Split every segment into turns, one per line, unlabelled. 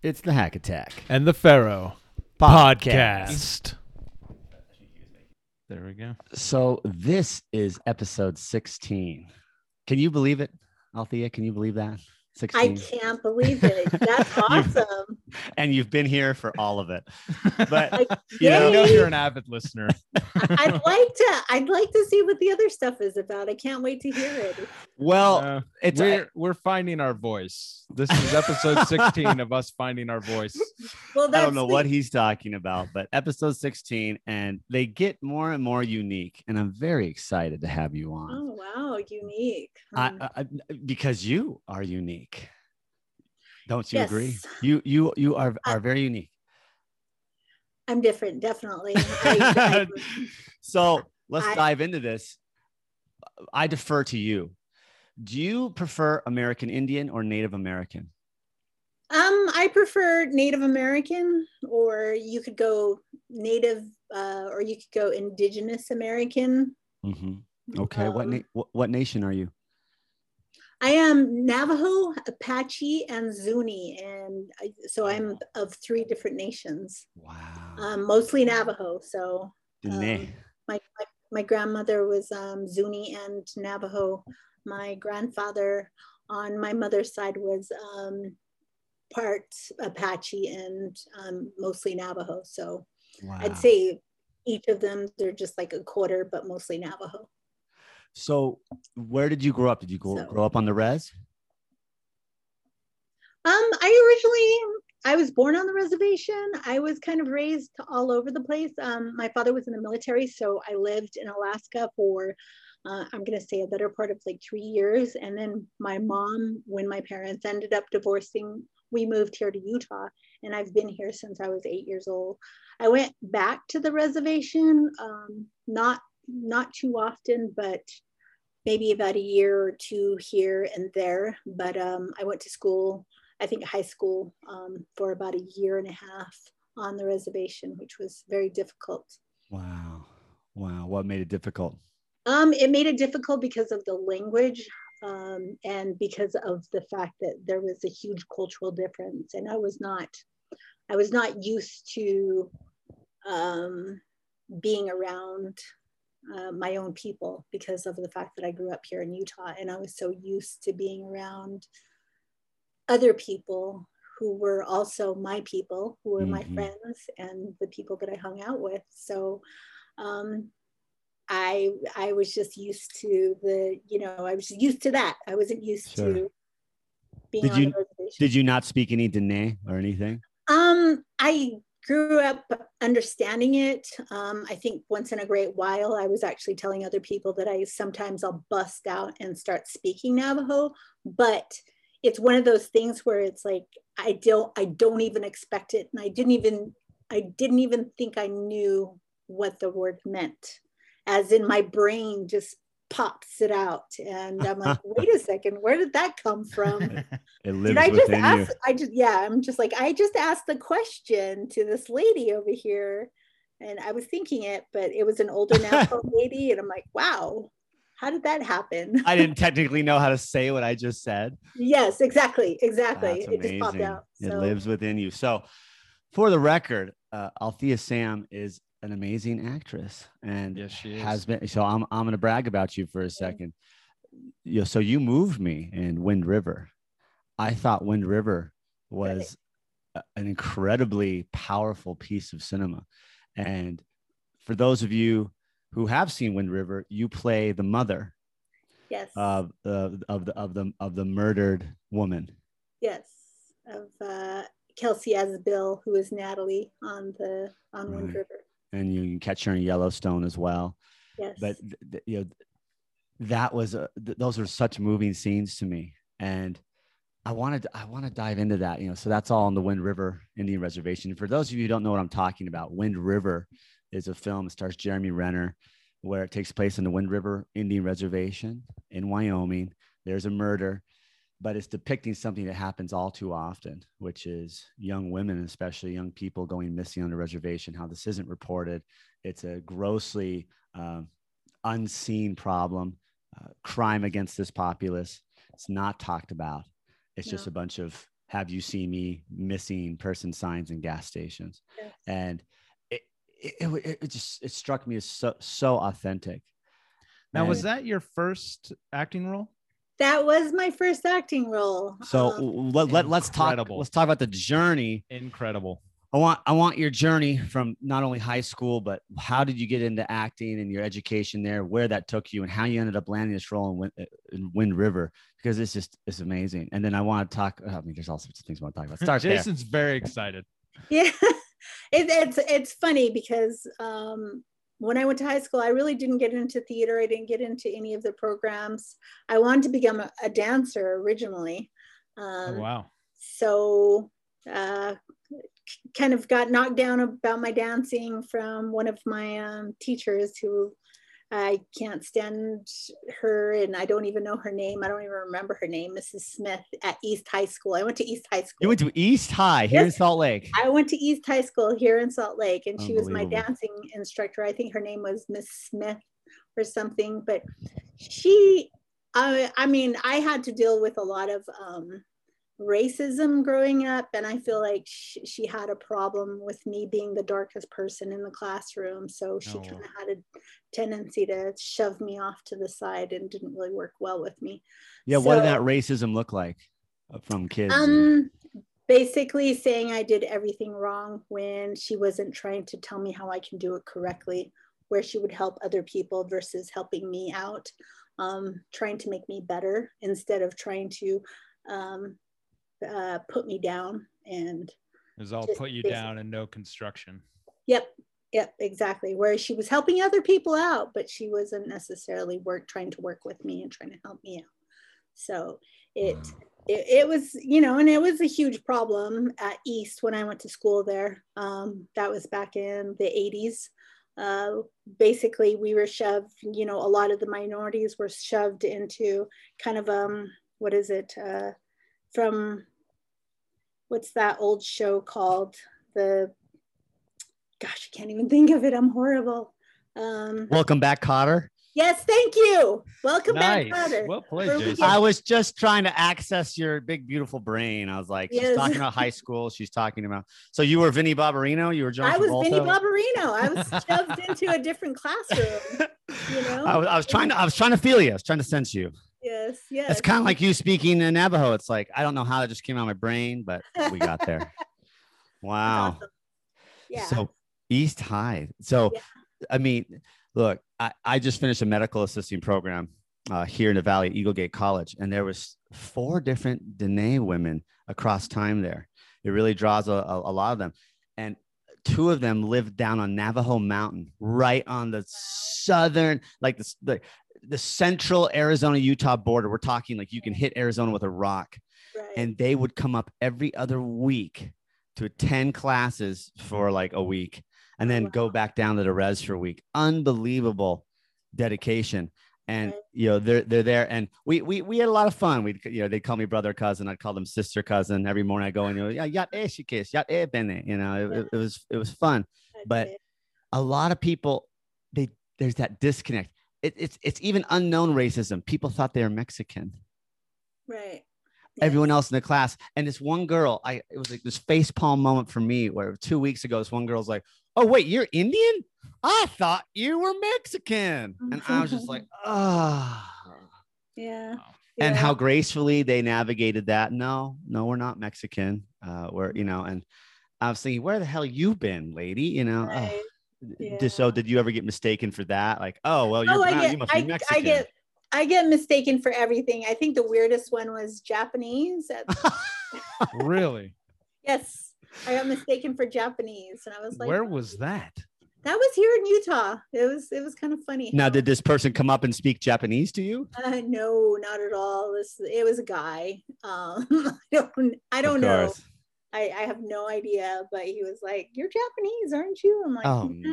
It's the Hack Attack
and the Pharaoh podcast. There we go.
So this is episode 16. Can you believe it, Althea? Can you believe that? 16.
I can't believe it. That's awesome.
and you've been here for all of it. But
Like,
You know-
I know you're an avid listener.
I'd like to. I'd like to see what the other stuff is about. I can't wait to hear it.
well,
Uh,
it's
we're we're finding our voice. This is episode 16 of us finding our voice.
Well,
I don't know
the-
what he's talking about, but episode 16, and they get more and more unique. And I'm very excited to have you on.
Oh wow, unique. Hmm.
I, I- because you are unique. Don't you agree? You you you are are very unique.
I'm different, definitely. I,
so let's dive into this. I defer to you. Do you prefer American Indian or Native American?
um, I prefer Native American, or you could go Native, uh, or you could go Indigenous American.
Mhm. Okay. what,
Um,
na- what what nation are you?
I am Navajo, Apache, and Zuni, and I, so I'm of three different nations.
Wow.
Um, mostly Navajo. So um, my, my my grandmother was um, Zuni and Navajo. My grandfather on my mother's side was um, part Apache and um, mostly Navajo. So
wow.
I'd say each of them they're just like a quarter, but mostly Navajo.
So, where did you grow up? Did you go,
So-
grow up on the res?
Um, I originally I was born on the reservation. I was kind of raised all over the place. Um, my father was in the military, so I lived in Alaska for uh, I'm gonna say a better part of like three years. And then my mom, when my parents ended up divorcing, we moved here to Utah, and I've been here since I was eight years old. I went back to the reservation, um, not not too often, but maybe about a year or two here and there. But um, I went to school I think high school um, for about a year and a half on the reservation, which was very difficult.
Wow. Wow. What made it difficult?
Um, it made it difficult because of the language um, and because of the fact that there was a huge cultural difference, and I was not, I was not used to um, being around uh, my own people because of the fact that I grew up here in Utah, and I was so used to being around other people who were also my people, who were my
Mhm.
friends and the people that I hung out with. So um, I I was just used to the, you know, I was used to that. I wasn't used
Sure.
to being
Did
on
you-. Did you not speak any Dene or anything?
Um, I grew up understanding it. Um, I think once in a great while, I was actually telling other people that I sometimes I'll bust out and start speaking Navajo, but it's one of those things where it's like I don't I don't even expect it, and I didn't even I didn't even think I knew what the word meant, as in my brain just pops it out, and I'm like, wait a second, where did that come from?
It lives
Did I just ask?
you.
I just yeah, I'm just like I just asked the question to this lady over here, and I was thinking it, but it was an older Navajo lady, and I'm like, wow, how did that happen?
I didn't technically know how to say what I just said.
yes, exactly, exactly.
That's
it just popped
amazing.
out.
It
So,
lives within you. So, for the record, uh, Althea Sam is an amazing actress and
Yes, she is.
has been. So I'm I'm going to brag about you for a second. You know, so you moved me in Wind River. I thought Wind River was an incredibly powerful piece of cinema, and for those of you who have seen Wind River, you play the mother
yes,
of the of the of the of the murdered woman.
yes, of uh, Kelsey Asbille, who is Natalie on the on Wind River.
and you can catch her in Yellowstone as well.
Yes,
But you know, that was a, th- those are such moving scenes to me, and I wanted I want to dive into that. You know, so that's all on the Wind River Indian Reservation. For those of you who don't know what I'm talking about, Wind River is a film that stars Jeremy Renner, where it takes place in the Wind River Indian Reservation in Wyoming. There's a murder, but it's depicting something that happens all too often, which is young women, especially young people, going missing on the reservation. How this isn't reported. It's a grossly um, unseen problem, uh, crime against this populace. It's not talked about. It's just a bunch of have you seen me missing person signs in gas stations
Yes.
and it it, it, it just it struck me as so so authentic
Now, was that your first acting role?
That was my first acting role.
so
Um,
let, let, let's talk let's talk about the journey
Incredible.
I want I want your journey from not only high school, but how did you get into acting and your education there, where that took you, and how you ended up landing this role in Wind, in Wind River because it's just it's amazing. And then I want to talk. I mean, there's all sorts of things I want to talk about. Start there.
Jason's very excited.
yeah it, it's it's funny because um when i went to high school i really didn't get into theater i didn't get into any of the programs i wanted to become a, a dancer originally
Oh,
um
wow.
so uh kind of got knocked down about my dancing from one of my um, teachers who I can't stand her and I don't even know her name. I don't even remember her name, Mrs. Smith at East High School. I went to East High School.
You went to East High here in Salt Lake.
I went to East High School here in Salt Lake, and she was my dancing instructor. I think her name was Miss Smith or something. But she, I, I mean, I had to deal with a lot of um, racism growing up, and I feel like she, she had a problem with me being the darkest person in the classroom. So she
Oh.
kind of had a tendency to shove me off to the side and didn't really work well with me.
Yeah, what did that racism look like uh, from kids?
Um, basically saying I did everything wrong when she wasn't trying to tell me how I can do it correctly, where she would help other people versus helping me out, um, trying to make me better instead of trying to um, uh, put me down. And
It was all put you down and no construction.
yep, yep, exactly. Where she was helping other people out, but she wasn't necessarily work trying to work with me and trying to help me out. So it it, it was you know and it was a huge problem at east when i went to school there um, that was back in the 80s uh, basically we were shoved you know a lot of the minorities were shoved into kind of um what is it uh, from what's that old show called the gosh i can't even think of it i'm horrible um,
Welcome back, Cotter.
yes thank you welcome
nice.
back Carter.
Well played,
we
I was just trying to access your big, beautiful brain. I was like, she's talking about high school. She's talking about. So you were Vinny Barbarino. You were John.
I was Vinnie
Travolta?
Barbarino. I was shoved into a different classroom. you know?
I was, I was trying to. I was trying to feel you. I was trying to sense you.
Yes, yes.
It's kind of like you speaking in Navajo. It's like I don't know how that just came out of my brain, but we got there. Wow.
awesome. Yeah.
So East High. So,
Yeah.
I mean, look, I, I just finished a medical assisting program uh, here in the Valley Eagle Gate College, and there was four different Dene women across time there. It really draws a, a, a lot of them, and two of them lived down on Navajo Mountain, right on the southern, like the the, the central Arizona Utah border. We're talking like you can hit Arizona with a rock.
Right.
and they would come up every other week to attend classes for like a week and then go back down to the res for a week. Unbelievable dedication. And
Right.
you know they're they're there. And we we we had a lot of fun. We you know they'd call me brother cousin. I'd call them sister cousin. Every morning i go and you know yeah yat eh shikis, yat eh bene you know it, it, it was it was fun. But- a lot of people they there's that disconnect it, it's it's even unknown racism people thought they were mexican
right.
everyone else in the class. And this one girl, I it was like this face palm moment for me where two weeks ago, this one girl's like, Oh, wait, you're Indian? I thought you were Mexican. And I was just like, ah.
Yeah.
And
yeah.
how gracefully they navigated that. No, no, we're not Mexican. Uh, we're, you know, and I was thinking, where the hell you been, lady? You know, oh.
Right.
D- so did you ever get mistaken for that? Like, oh, well, you're
Oh, I get,
you must be
I,
Mexican.
I get, I get mistaken for everything. I think the weirdest one was Japanese. At-
really?
yes, I got mistaken for Japanese, and I was like,
Where was that?
That was here in Utah. It was, it was kind of funny.
now, did this person come up and speak Japanese to you?
Uh, no, not at all. This it was a guy. Um, I don't I don't
Of
know.
Course.
I, I have no idea, but he was like, "You're Japanese, aren't you?" I'm like,
Oh, no.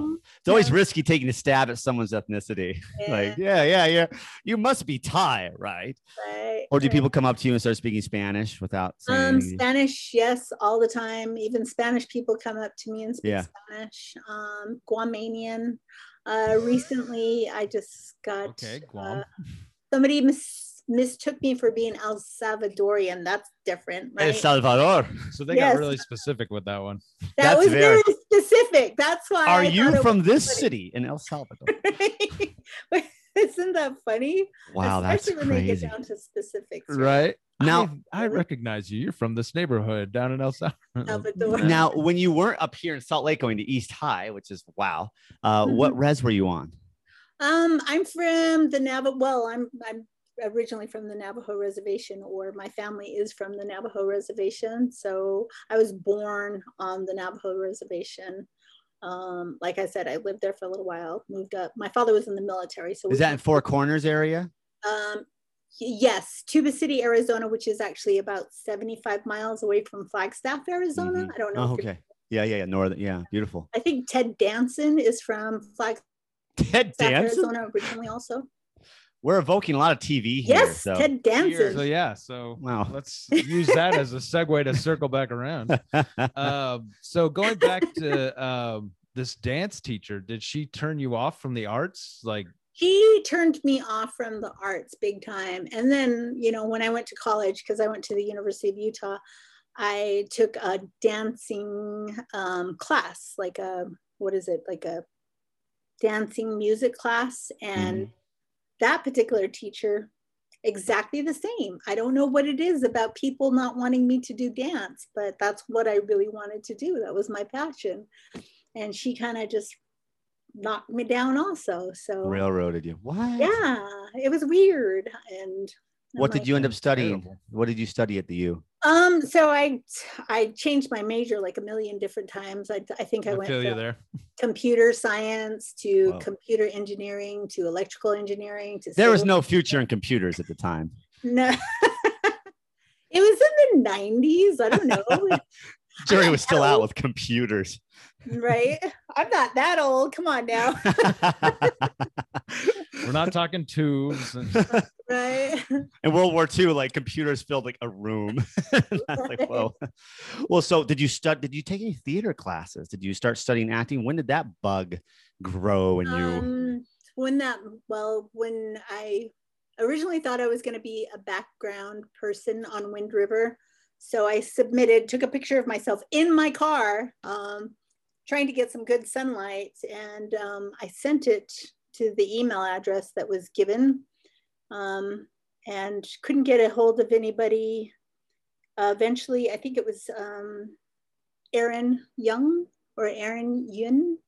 no.
It's always
Yeah.
risky taking a stab at someone's ethnicity. Like, yeah, yeah, yeah. You must be Thai, right?
right,
Or do
right.
people come up to you and start speaking Spanish without saying?
Um. Spanish, yes, all the time. Even Spanish people come up to me and speak
Yeah.
Spanish. Um, Guamanian. Uh, recently, I just got
Okay, Guam.
uh, somebody mis- mistook me for being El Salvadorian. That's different, Right?
El
right?
Salvador.
So they
Yes.
got really specific with that one.
that
That's
was
very-
very specific. That's why.
Are
I
you from this
funny.
city in El Salvador?
Isn't that funny?
Wow, that's
Especially when they
crazy.
get down to specifics.
Right.
Now-
I, I recognize you. You're from this neighborhood down in El Salvador.
Salvador.
Now, when you weren't up here in Salt Lake going to East High, which is wow, uh, what
Mm-hmm.
res were you on?
Um, I'm from the Navajo. Well, I'm I'm originally from the Navajo Reservation, or my family is from the Navajo Reservation. So I was born on the Navajo Reservation. Um, like I said, I lived there for a little while. Moved up. My father was in the military, so
Is that in Four Corners area?
Um, yes, Tuba City, Arizona, which is actually about 75 miles away from Flagstaff, Arizona.
Mhm.
I don't know.
Oh, okay. Yeah, yeah, yeah. Northern. Yeah, beautiful.
I think Ted Danson is from Flagstaff,
Ted Danson.
Arizona, originally also.
We're evoking a lot of TV here.
yes,
so.
Ted Danson.
So yeah, so
Wow.
let's use that as a segue to circle back around. Um, so going back to um, this dance teacher, did she turn you off from the arts? Like,
he turned me off from the arts big time. And then, you know, when I went to college, because I went to the University of Utah, I took a dancing um, class, like a, what is it, like a dancing music class. And that particular teacher, exactly the same. I don't know what it is about people not wanting me to do dance, but that's what I really wanted to do. That was my passion. And she kind of just knocked me down also. So
Railroaded you. What?
yeah, it was weird. And I'm
What did
like,
you end up studying?
terrible.
What did you study at the U?
Um, so I I changed my major like a million different times. I, I think I,
I
went from
there.
computer science to computer engineering to electrical engineering to
There was no future in computers at the time.
no. it was in the 90s. I don't know.
Jury
not
was still out with computers.
right? I'm not that old. Come on now.
We're not talking tubes. And,
right.
in World War II, like computers filled like a room. That's like, whoa. Well, so did you stud? Did you take any theater classes? Did you start studying acting? When did that bug grow in you?
Um, when that, well, when I originally thought I was going to be a background person on Wind River. So I submitted, took a picture of myself in my car, um, trying to get some good sunlight. And um, I sent it to the email address that was given um, and couldn't get a hold of anybody. Uh, eventually, I think it was um, Aaron Young or Aaron Yun.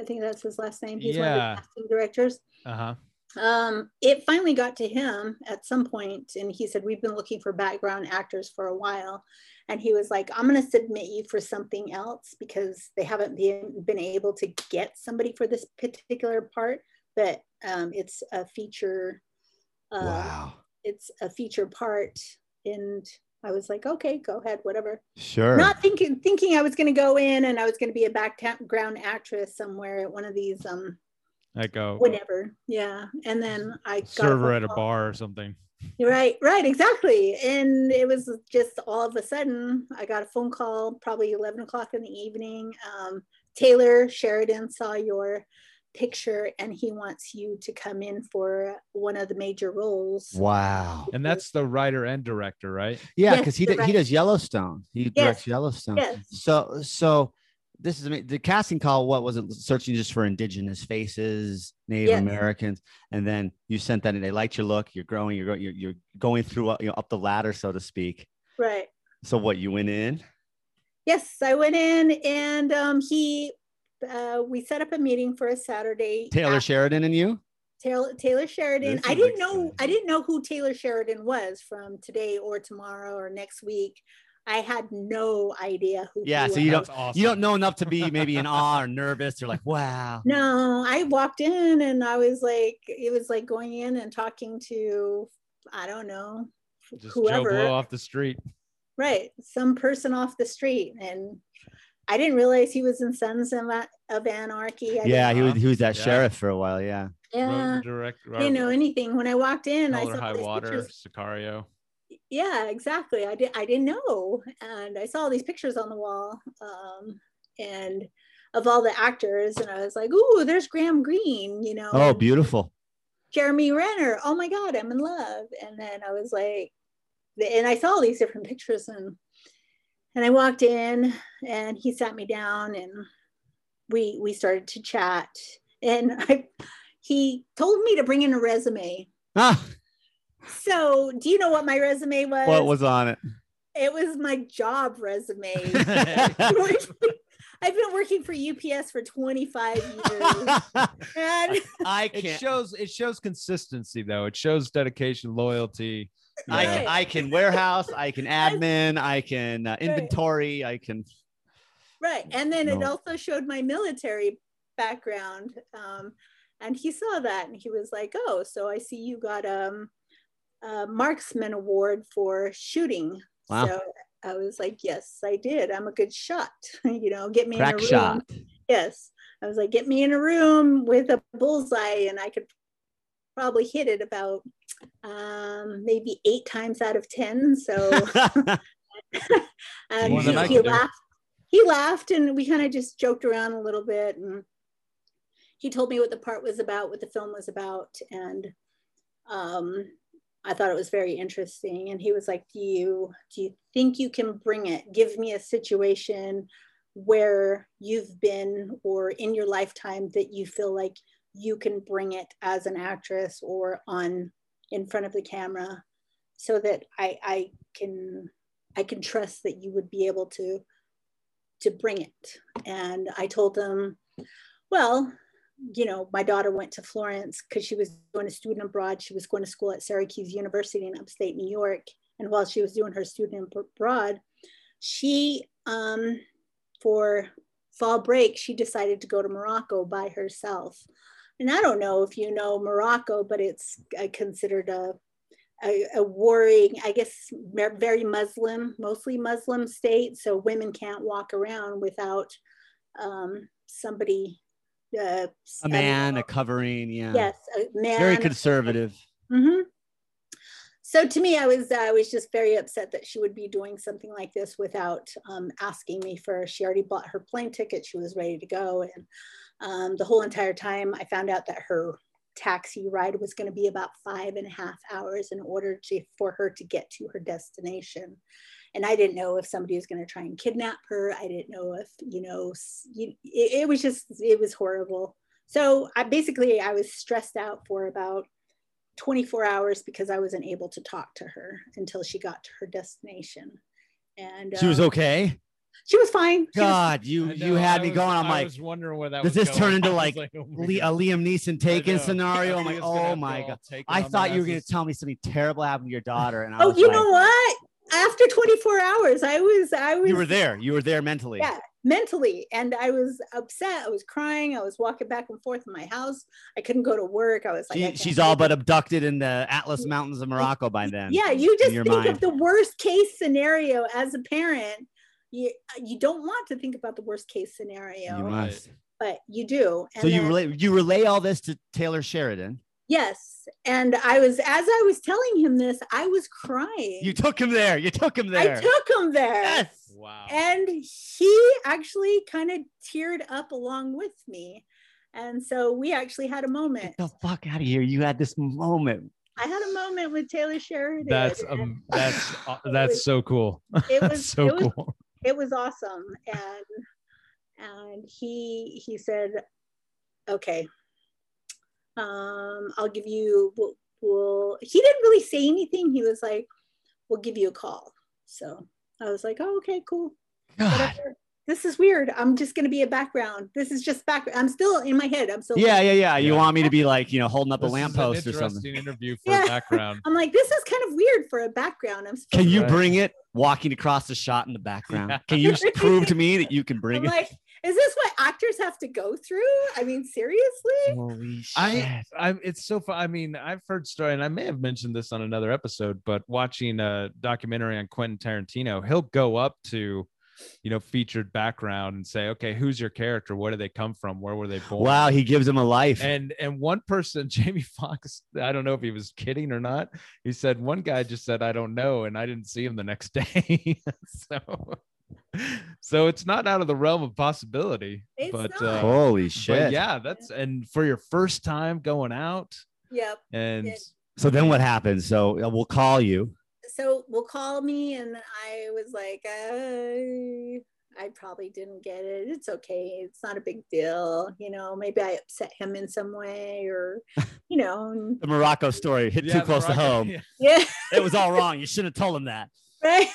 I think that's his last name. He's one of the casting directors.
uh-huh.
Um, it finally got to him at some point, and he said, We've been looking for background actors for a while. And he was like, I'm going to submit you for something else because they haven't been, been able to get somebody for this particular part, but um, it's a feature. Uh,
wow.
It's a feature part. And I was like, okay, go ahead, whatever.
Sure.
Not thinking thinking I was going to go in and I was going to be a background actress somewhere at one of these um
Like a
whatever. Yeah. And then I got
server at a bar or something.
Right, right, exactly. And it was just all of a sudden, I got a phone call probably 11 o'clock in the evening. Um, Taylor Sheridan saw your picture and he wants you to come in for one of the major roles.
wow.
And that's the writer and director, right?
Yeah,
Yes,
because he d- he does Yellowstone. He directs Yellowstone.
Yes.
So so this is the casting call. What was it? Searching just for indigenous faces, Native
Yes.
Americans, and then you sent that, and they liked your look. You're growing. You're go- you're, you're going through uh, you know up the ladder, so to speak.
Right.
So what you went in?
Yes, I went in and um, he, uh, we set up a meeting for a Saturday.
Taylor
af-
Sheridan and you.
Taylor, Taylor Sheridan. I didn't know. I didn't know who Taylor Sheridan was from today or tomorrow or next week. I had no idea who.
Yeah,
he
so you don't-
awesome.
You don't know enough to be maybe in awe or nervous. You're like, wow.
No, I walked in and I was like, it was like going in and talking to, I don't know,
Just
whoever.
Joe Blow off the street.
right, some person off the street, and I didn't realize he was in Sons of, of Anarchy. I
Yeah, he was he was that
Yeah.
sheriff for a while. Yeah.
Yeah,
and direct.
I didn't know anything when I walked in. I
Color
saw
High
these
Water,
pictures.
Sicario.
Yeah exactly i did i didn't know and i saw these pictures on the wall um and of all the actors and i was like ooh there's graham greene you know
Oh, beautiful.
Jeremy Renner. Oh my God, I'm in love. And then I was like, and I saw all these different pictures and and I walked in and he sat me down and we we started to chat and I he told me to bring in a resume.
Ah,
So do you know what my resume was?
what was on it?
it was my job resume. I've been working for UPS for 25 years. And
I
It
can't.
shows it shows consistency though. It shows dedication, loyalty.
I, can, I can warehouse. I can admin. I can uh, inventory. I can.
right. And then it also showed my military background. Um, and he saw that and he was like, Oh, so I see you got um, a marksman award for shooting.
Wow.
So I was like, Yes, I did. I'm a good shot. you know, get me in a
Crack
room.
shot.
Yes. I was like, get me in a room with a bullseye and I could probably hit it about um, maybe eight times out of 10. So and
More than I
he, laughed. He laughed and we kind of just joked around a little bit. And he told me what the part was about, what the film was about. And um, I thought it was very interesting. And he was like, do you, do you think you can bring it? Give me a situation where you've been or in your lifetime that you feel like you can bring it as an actress or on in front of the camera so that I, I can I can trust that you would be able to to bring it. And I told him, well, you know, my daughter went to Florence because she was doing a student abroad. She was going to school at Syracuse University in upstate New York. And while she was doing her student abroad, she um, for fall break, she decided to go to Morocco by herself. And I don't know if you know Morocco, but it's uh, considered a, a, a warring, I guess, very Muslim, mostly Muslim state. So women can't walk around without um, somebody. Uh,
a man, a covering. Yeah.
yes, a man.
Very conservative.
hmm So to me, I was I was just very upset that she would be doing something like this without um, asking me first. She already bought her plane ticket; she was ready to go, and um, the whole entire time, I found out that her taxi ride was going to be about five and a half hours in order to for her to get to her destination. And I didn't know if somebody was going to try and kidnap her. I didn't know if you know you, it, it was just it was horrible. So I basically I was stressed out for about 24 hours because I wasn't able to talk to her until she got to her destination. And
She was
um,
okay.
She was fine. She was-
God, you you had
I
me
was-
going. I'm
I
like,
was wondering where that
does
was
this turn into,
I was
like,
oh
Le- a Liam Neeson
I
taken scenario. I'm like, oh my god. I thought you were gonna tell me something terrible happened to your daughter, and I was like,
oh,
was
you
like,
know what? After 24 hours, I was, I was,
you were there. You were there mentally.
Yeah, mentally. And I was upset. I was crying. I was walking back and forth in my house. I couldn't go to work. I was like,
She, she's all but abducted in the Atlas Mountains of Morocco by then.
Yeah, you just think
mind.
of the worst case scenario as a parent. You, you don't want to think about the worst case scenario,
You must.
but you do.
and So you
then-
relay you relay all this to Taylor Sheridan.
Yes. And I was, as I was telling him this, I was crying.
You took him there. You took him there.
I took him there.
yes.
Wow.
And he actually kind of teared up along with me. And so we actually had a moment.
Get the fuck out of here. You had this moment.
I had a moment with Taylor Sheridan.
That's um that's uh, that's
was-
so cool.
it
That's
was
so
it was
cool.
it was awesome. And and he he said, okay, um, I'll give you we'll, we'll he didn't really say anything. He was like, we'll give you a call. So I was like, oh, okay, cool. This is weird. I'm just gonna be a background. This is just back. I'm still in my head. I'm still
Yeah, yeah, yeah. You
Yeah.
want me to be like, you know, holding up
This
a
is an
lamppost or something.
interesting interview for
Yeah.
background.
I'm like, this is kind of weird for a background. I'm supposed
Can you
Right.
bring it walking across the shot in the background?
Yeah.
Can you prove to me that you can bring
I'm
it?
like, is this what actors have to go through? I mean, seriously?
Holy shit.
I, I, it's so fun. I mean, I've heard story, and I may have mentioned this on another episode, but watching a documentary on Quentin Tarantino, he'll go up to, you know, featured background and say, okay, who's your character? Where do they come from? Where were they born?
wow, he gives him a life.
And and one person, Jamie Foxx, I don't know if he was kidding or not. He said one guy just said, I don't know, and I didn't see him the next day. so so it's not out of the realm of possibility.
It's
but
not.
uh
Holy
but
shit.
yeah, that's and for your first time going out,
Yep.
And
Yeah.
So then what happens? So uh, we'll call you.
So we'll call me, and I was like, uh, I probably didn't get it. It's okay. It's not a big deal. You know, maybe I upset him in some way, or you know,
The Morocco story hit
Yeah,
too
the
close to home.
yeah.
yeah.
It was all wrong. You shouldn't have told him that.
right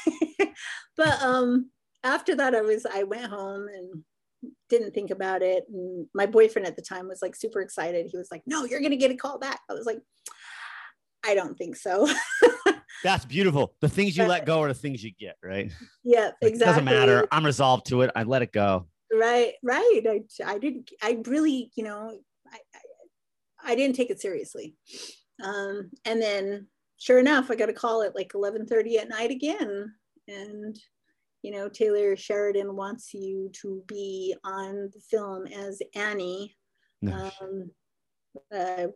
but um after that i was i went home and didn't think about it and my boyfriend at the time was like super excited he was like no you're gonna get a call back i was like i don't think so
That's beautiful. The things you
But-
let go are the things you get, right?
yeah
Like,
exactly
Doesn't matter. I'm resolved to it. I let it go.
right right i, I didn't i really you know I, I i didn't take it seriously um and then sure enough i got a call at like 11:30 at night again and you know taylor sheridan wants you to be on the film as annie um uh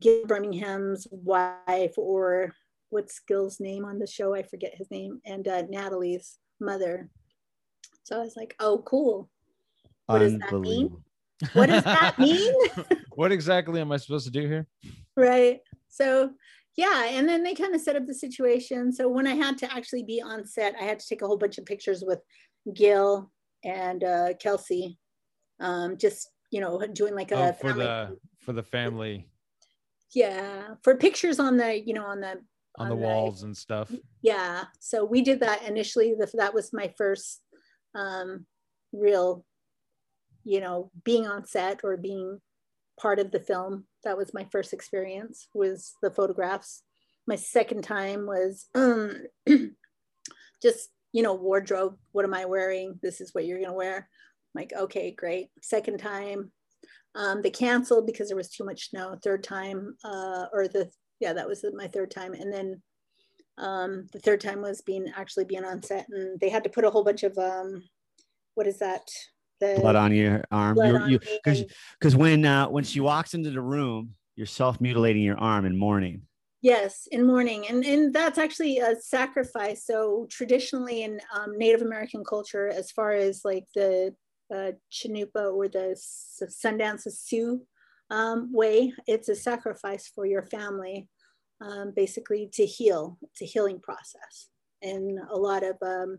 Gil birmingham's wife or what's gil's name on the show? I forget his name. And uh, natalie's mother. So i was like oh cool. What does that mean? What does that mean?
What exactly am I supposed to do here?
right. So yeah and then they kind of set up the situation. So when i had to actually be on set i had to take a whole bunch of pictures with gil and uh, kelsey um, just you know doing like a
Oh, for
family-
the for the family.
Yeah for pictures on the you know on the
on the walls and stuff.
yeah so we did that initially. The, that was my first um, real you know being on set or being part of the film that was my first experience was the photographs. My second time was um, just you know wardrobe. What am i wearing? This is what you're going to wear. I'm like okay great. Second time um, they canceled because there was too much snow. Third time uh, or the yeah that was my third time. And then um, the third time was being actually being on set. And they had to put a whole bunch of um, what is that the
Blood on your arm.
on
you because because when uh, when she walks into the room, you're self mutilating your arm in mourning.
Yes, in mourning, and and that's actually a sacrifice. So traditionally in um, Native American culture, as far as like the uh, Chinoopa or the Sundance Sioux um, way, it's a sacrifice for your family, um, basically to heal. It's a healing process, and a lot of um,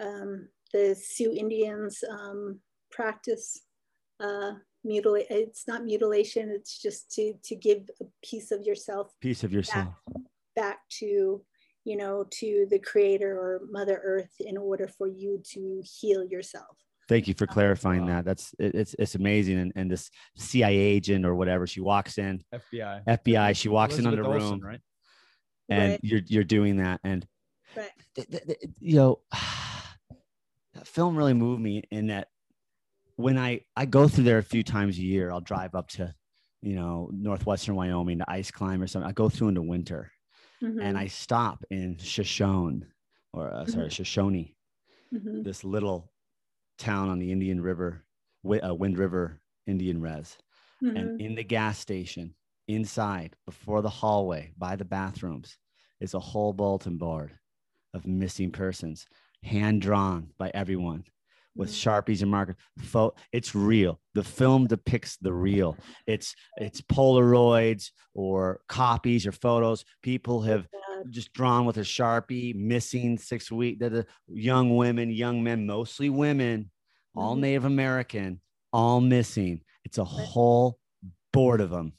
um, the Sioux Indians um, practice uh, mutilate. It's not mutilation. It's just to to give a piece of yourself
Piece of yourself.
back to you know to the creator or mother earth in order for you to heal yourself
Thank you for clarifying
Wow.
that. That's it, it's it's amazing. And, and this CIA agent or whatever, she walks in,
FBI.
FBI, she walks in on the
Elizabeth
room,
right?
and
Right.
you're you're doing that. And
Right.
th- th- th- you know, that film really moved me in that when I I go through there a few times a year, I'll drive up to, you know, northwestern Wyoming to ice climb or something. I go through in the winter, and
Mhm,
I stop in Shoshone, or uh, sorry, Shoshone,
mhm,
this little town on the Indian River, uh, Wind River Indian Res.
mhm.
And in the gas station, inside, before the hallway, by the bathrooms, is a whole bulletin board of missing persons, hand drawn by everyone with
Mhm.
sharpies and markers. It's real. The film depicts the real. It's it's Polaroids or copies or photos. People have just drawn with a sharpie, missing six week. The, young women, young men, mostly women, all
Mhm.
Native American, all missing. It's a whole board of them.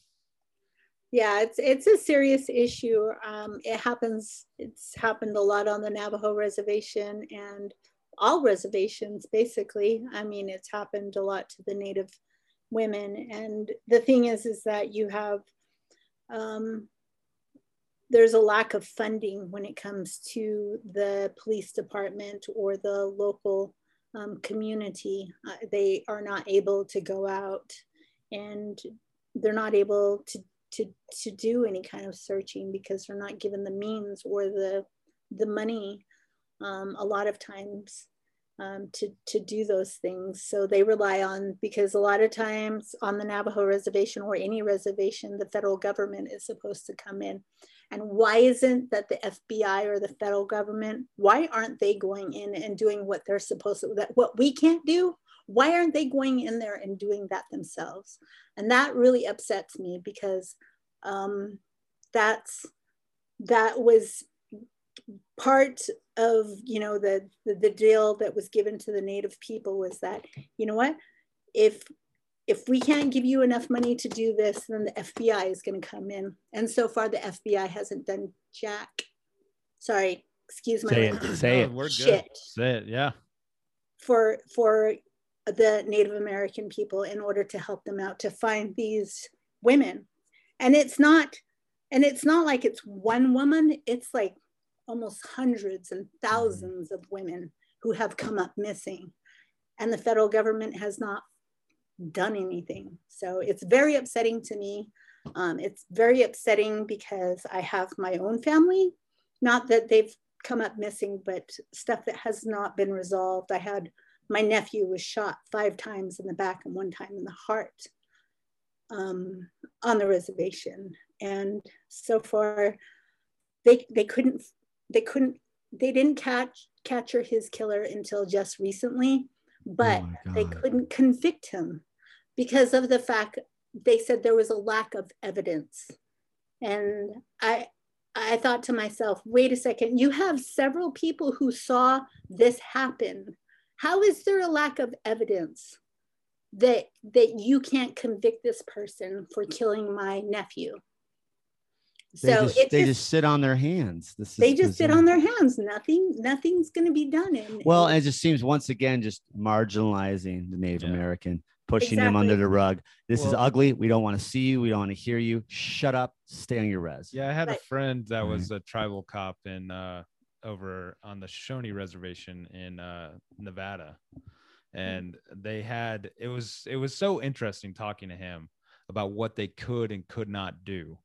Yeah it's it's a serious issue. Um, it happens it's happened a lot on the navajo reservation and all reservations basically. I mean it's happened a lot to the native women. And the thing is is that you have um, there's a lack of funding when it comes to the police department or the local um, community. Uh, they are not able to go out and they're not able to, to, to do any kind of searching because they're not given the means or the, the money um, a lot of times um, to, to do those things. So they rely on, because a lot of times on the Navajo reservation or any reservation, the federal government is supposed to come in. And why isn't that the FBI or the federal government, why aren't they going in and doing what they're supposed to, that what we can't do? Why aren't they going in there and doing that themselves and that really upsets me because um, that's that was part of you know the, the the deal that was given to the native people was that you know what if if we can't give you enough money to do this then the fbi is going to come in and so far the fbi hasn't done jack sorry excuse my
Say it. Say it.
we're good.
Shit.
Say it. Yeah.
for for the native american people in order to help them out to find these women. And it's not and it's not like it's one woman it's like almost hundreds and thousands of women who have come up missing. And the federal government has not done anything. So it's very upsetting to me. Um, it's very upsetting because i have my own family. Not that they've come up missing but stuff that has not been resolved. I had my nephew was shot five times in the back and one time in the heart um, on the reservation. And so far they they couldn't they couldn't they didn't catch capture his killer until just recently but
Oh
they couldn't convict him because of the fact they said there was a lack of evidence. And i i thought to myself wait a second you have several people who saw this happen how is there a lack of evidence that that you can't convict this person for killing my nephew
They,
so
just, they
just,
just sit on their hands. This is
they just sit on their hands nothing nothing's going to be done and
Well,
and-
and it just seems once again just marginalizing the Native
Yeah.
American, pushing them under the rug. This is ugly. We don't want to see you. We don't want to hear you. Shut up. Stay on your res.
Yeah, I had a friend that was a tribal cop in uh over on the Shawnee reservation in uh Nevada. And they had it was it was so interesting talking to him about what they could and could not do.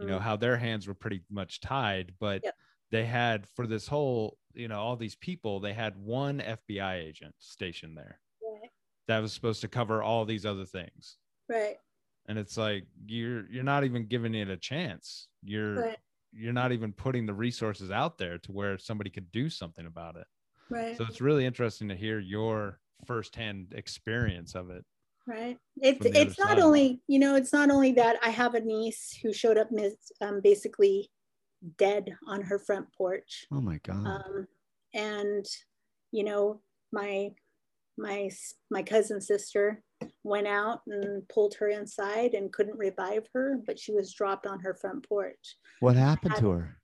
You know,
Mhm.
how their hands were pretty much tied, but
Yep.
they had for this whole, you know, all these people, they had one FBI agent stationed there
right
that was supposed to cover all these other things.
right
And it's like you're you're not even giving it a chance. You're
right
you're not even putting the resources out there to where somebody could do something about it.
right
So it's really interesting to hear your firsthand experience of it.
right it's it's not
side.
only you know it's not only that i have a niece who showed up mis- um, basically dead on her front porch
Oh my God.
um, and you know my my my cousin sister went out and pulled her inside and couldn't revive her but she was dropped on her front porch.
What happened to her?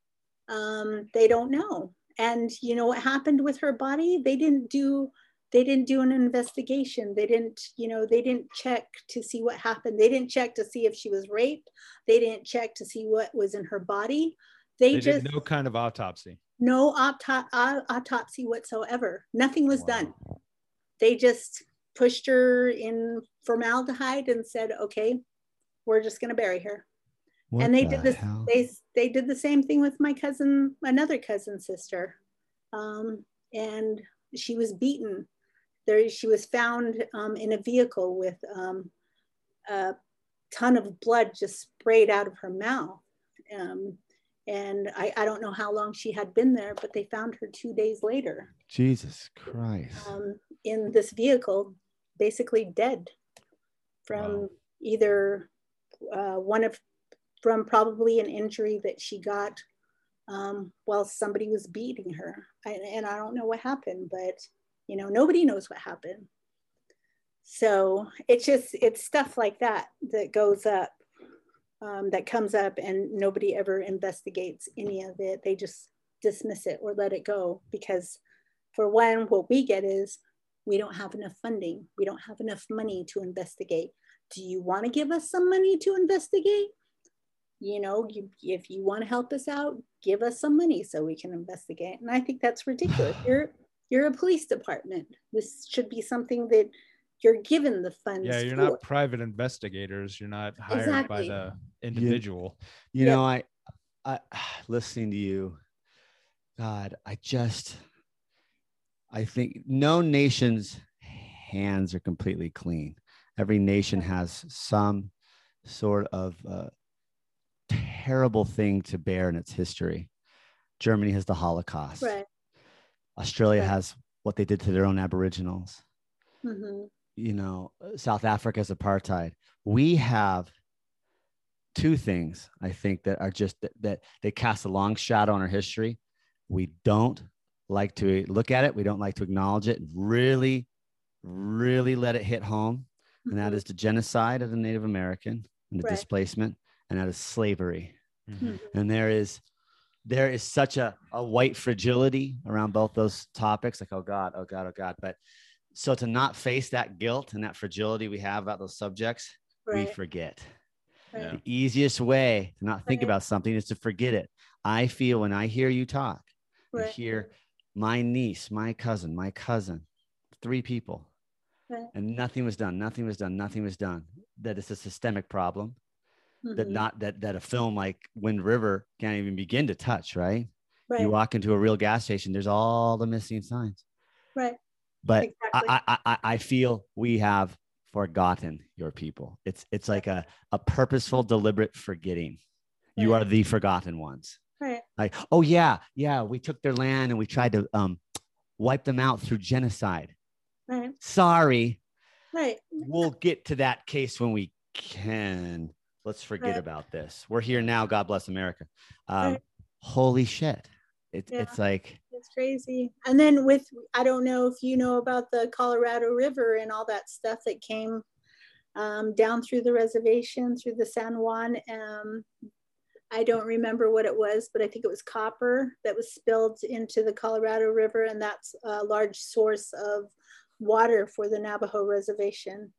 um, they don't know. And you know what happened with her body? They didn't do they didn't do an investigation. They didn't you know they didn't check to see what happened. They didn't check to see if she was raped. They didn't check to see what was in her body. They,
They
just
did no kind of autopsy.
no auto- au- autopsy whatsoever. Nothing was done. They just pushed her in formaldehyde and said okay we're just going to bury her.
What
and they
the
did this
hell?
they they did the same thing with my cousin another cousin sister. Um, and she was beaten. There she was found um, in a vehicle with um, a ton of blood just sprayed out of her mouth. Um, and I, I don't know how long she had been there but they found her two days later.
Jesus Christ.
um, in this vehicle, basically dead from
Wow.
either uh, one of from probably an injury that she got um, while somebody was beating her. I, and I don't know what happened, but you know nobody knows what happened. So it's just it's stuff like that that goes up, um, that comes up, and nobody ever investigates any of it. They just dismiss it or let it go because for one, what we get is we don't have enough funding. We don't have enough money to investigate. Do you want to give us some money to investigate? You know, you, if you want to help us out, give us some money so we can investigate. And I think that's ridiculous. You're you're a police department. This should be something that you're given the funds.
Yeah, you're
for.
not private investigators. You're not hired by the individual.
You
Yep.
know, I, I, listening to you, God, I just, I think no nation's hands are completely clean. Every nation has some sort of uh, terrible thing to bear in its history. Germany has the Holocaust.
Right.
Australia
Right.
has what they did to their own Aboriginals.
Mhm.
you know, South Africa's apartheid. We have two things I think that are just that, that they cast a long shadow on our history. We don't like to look at it. We don't like to acknowledge it. Really, really let it hit home. And that
Mhm.
is the genocide of the Native American and the
Right.
displacement, and that is slavery.
Mhm.
Mhm.
And there is there is such a, a white fragility around both those topics. Like, oh God, oh God, oh God. But so to not face that guilt and that fragility we have about those subjects, we forget.
right.
The easiest way to not think
Right.
about something is to forget it. I feel when I hear you talk, I
Right.
hear my niece, my cousin, my cousin, three people,
Right.
and nothing was done. Nothing was done. Nothing was done. That it's a systemic problem that
Mhm.
not that that a film like Wind River can't even begin to touch. Right?
right.
You walk into a real gas station, there's all the missing signs.
right.
But
Exactly.
I, I, I, I feel we have forgotten your people. It's it's like a, a purposeful, deliberate forgetting. You are the forgotten ones.
Right.
Like, oh yeah, yeah, we took their land and we tried to um wipe them out through genocide.
Right.
Sorry,
Right.
we'll get to that case when we can. Let's forget
Right.
about this. We're here now. God bless America. Um,
Right.
Holy shit! It's
Yeah.
it's like
It's crazy. And then with I don't know if you know about the Colorado River and all that stuff that came um, down through the reservation through the San Juan. Um, I don't remember what it was, but I think it was copper that was spilled into the Colorado River, and that's a large source of water for the Navajo reservation.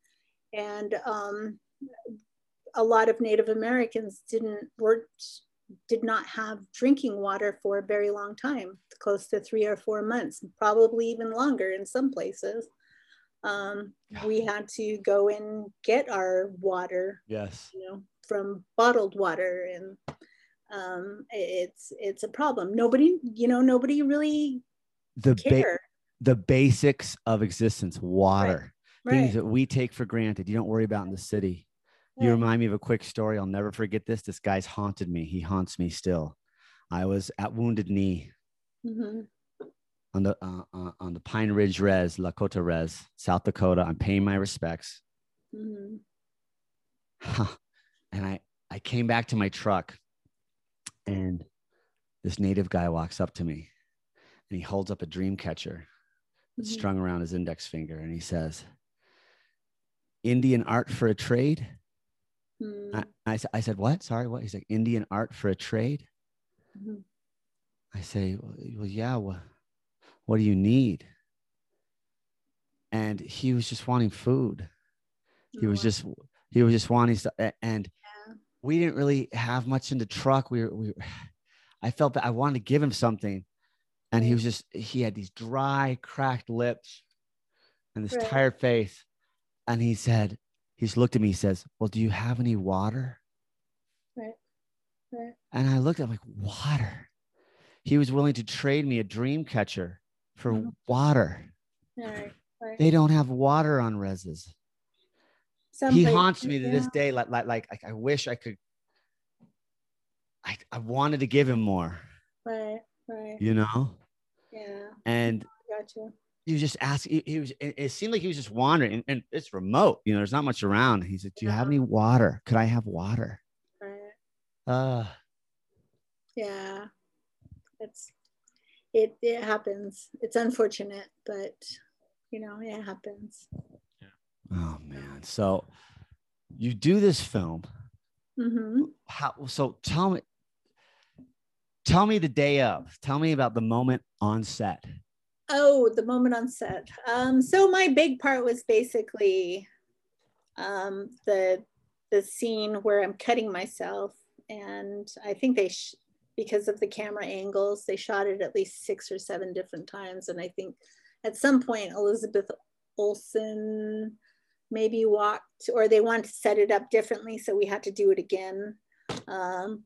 And um, a lot of Native Americans didn't work did not have drinking water for a very long time, close to three or four months, probably even longer in some places. Um, we had to go and get our water,
yes,
you know, from bottled water, and um, it's it's a problem. Nobody, you know, nobody really
the ba-
care.
the basics of existence, water, things
Right.
that we take for granted. You don't worry about in the city. You
right.
remind me of a quick story. I'll never forget this. This guy's haunted me. He haunts me still. I was at Wounded Knee
Mhm.
on the uh, uh, on the Pine Ridge Res, Lakota Res, South Dakota. I'm paying my respects.
Mhm.
And I I came back to my truck, and this native guy walks up to me, and he holds up a dream catcher that's
Mhm.
strung around his index finger, and he says, "Indian art for a trade."
Mhm.
I, I, I said, what? Sorry, what? He's like, Indian art for a trade?
Mhm.
I say, well, well, yeah, what, what do you need? And he was just wanting food. He was
Oh,
just, he was just wanting stuff. And. We didn't really have much in the truck. We were, we, were- I felt that I wanted to give him something. And he was just, he had these dry, cracked lips and this
Right.
tired face. And he said, he's looked at me, he says, well, do you have any water?
Right. Right.
And I looked at him like, water. He was willing to trade me a dream catcher for
Mhm.
water.
Right. Right.
They don't have water on reses.
Some
he haunts me to this day. Like, like, like, like I wish I could. I, I wanted to give him more,
Right. Right.
you know?
Yeah.
And
Gotcha.
he was just asking, he, he was, it, it seemed like he was just wandering and, and it's remote, you know, there's not much around. He said, Do you have any water? Could I have water?
Right.
Uh,
Yeah. It's it it happens. It's unfortunate, but you know, it happens.
Oh man. So you do this film.
hmm
how so tell me tell me the day of tell me about the moment on set
Oh, the moment on set. Um, so my big part was basically um, the the scene where I'm cutting myself, and I think they sh- because of the camera angles, they shot it at least six or seven different times, and I think at some point Elizabeth Olsen maybe walked, or they wanted to set it up differently, so we had to do it again. Um,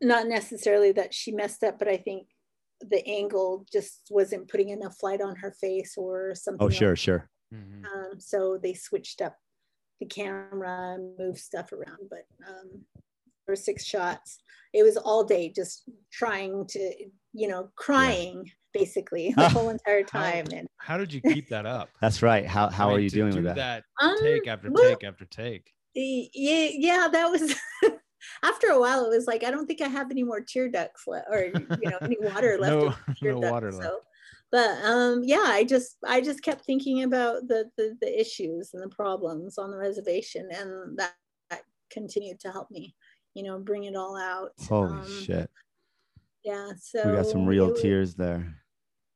not necessarily that she messed up, but I think the angle just wasn't putting enough light on her face or something.
oh
like
sure sure
Mhm.
um, so they switched up the camera and moved stuff around. But um, there were six shots. It was all day just trying to, you know, crying basically the whole entire time. And
How did you keep that up?
That's right. How how
I mean,
are you doing
do
with that?
um,
Take after
well,
take after take.
yeah, yeah, that was after a while. It was like I don't think I have any more tear ducts left, or you know, any water left.
No-
in my tear
no
ducts,
water left.
but um, yeah, I just I just kept thinking about the, the the issues and the problems on the reservation, and that, that continued to help me, you know, bring it all out.
Holy
Um,
shit.
Yeah, so
We got some real
it
tears there.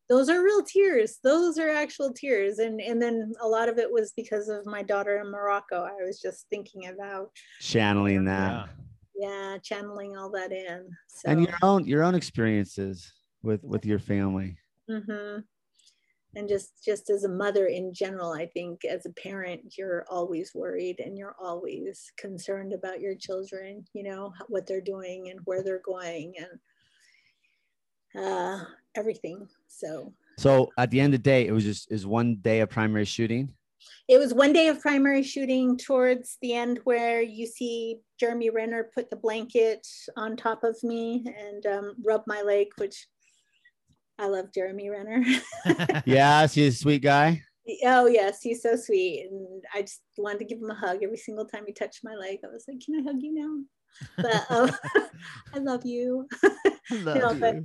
those are real tears those are actual tears and and then a lot of it was because of my daughter in morocco i was just thinking about
Channeling that.
Yeah.
yeah channeling all that in so
And your own your own experiences with with your family.
mm-hmm. and just just as a mother in general i think as a parent you're always worried and you're always concerned about your children you know what they're doing and where they're going and uh everything so
So at the end of the day, it was just is one day of primary shooting.
it was one day of primary shooting towards the end where you see Jeremy Renner put the blanket on top of me and um, rub my leg, which I love Jeremy Renner.
Yeah, he's a sweet guy.
oh yes, he's so sweet, and I just wanted to give him a hug every single time he touched my leg. I was like, "Can I hug you now?" But um, I love you. No, but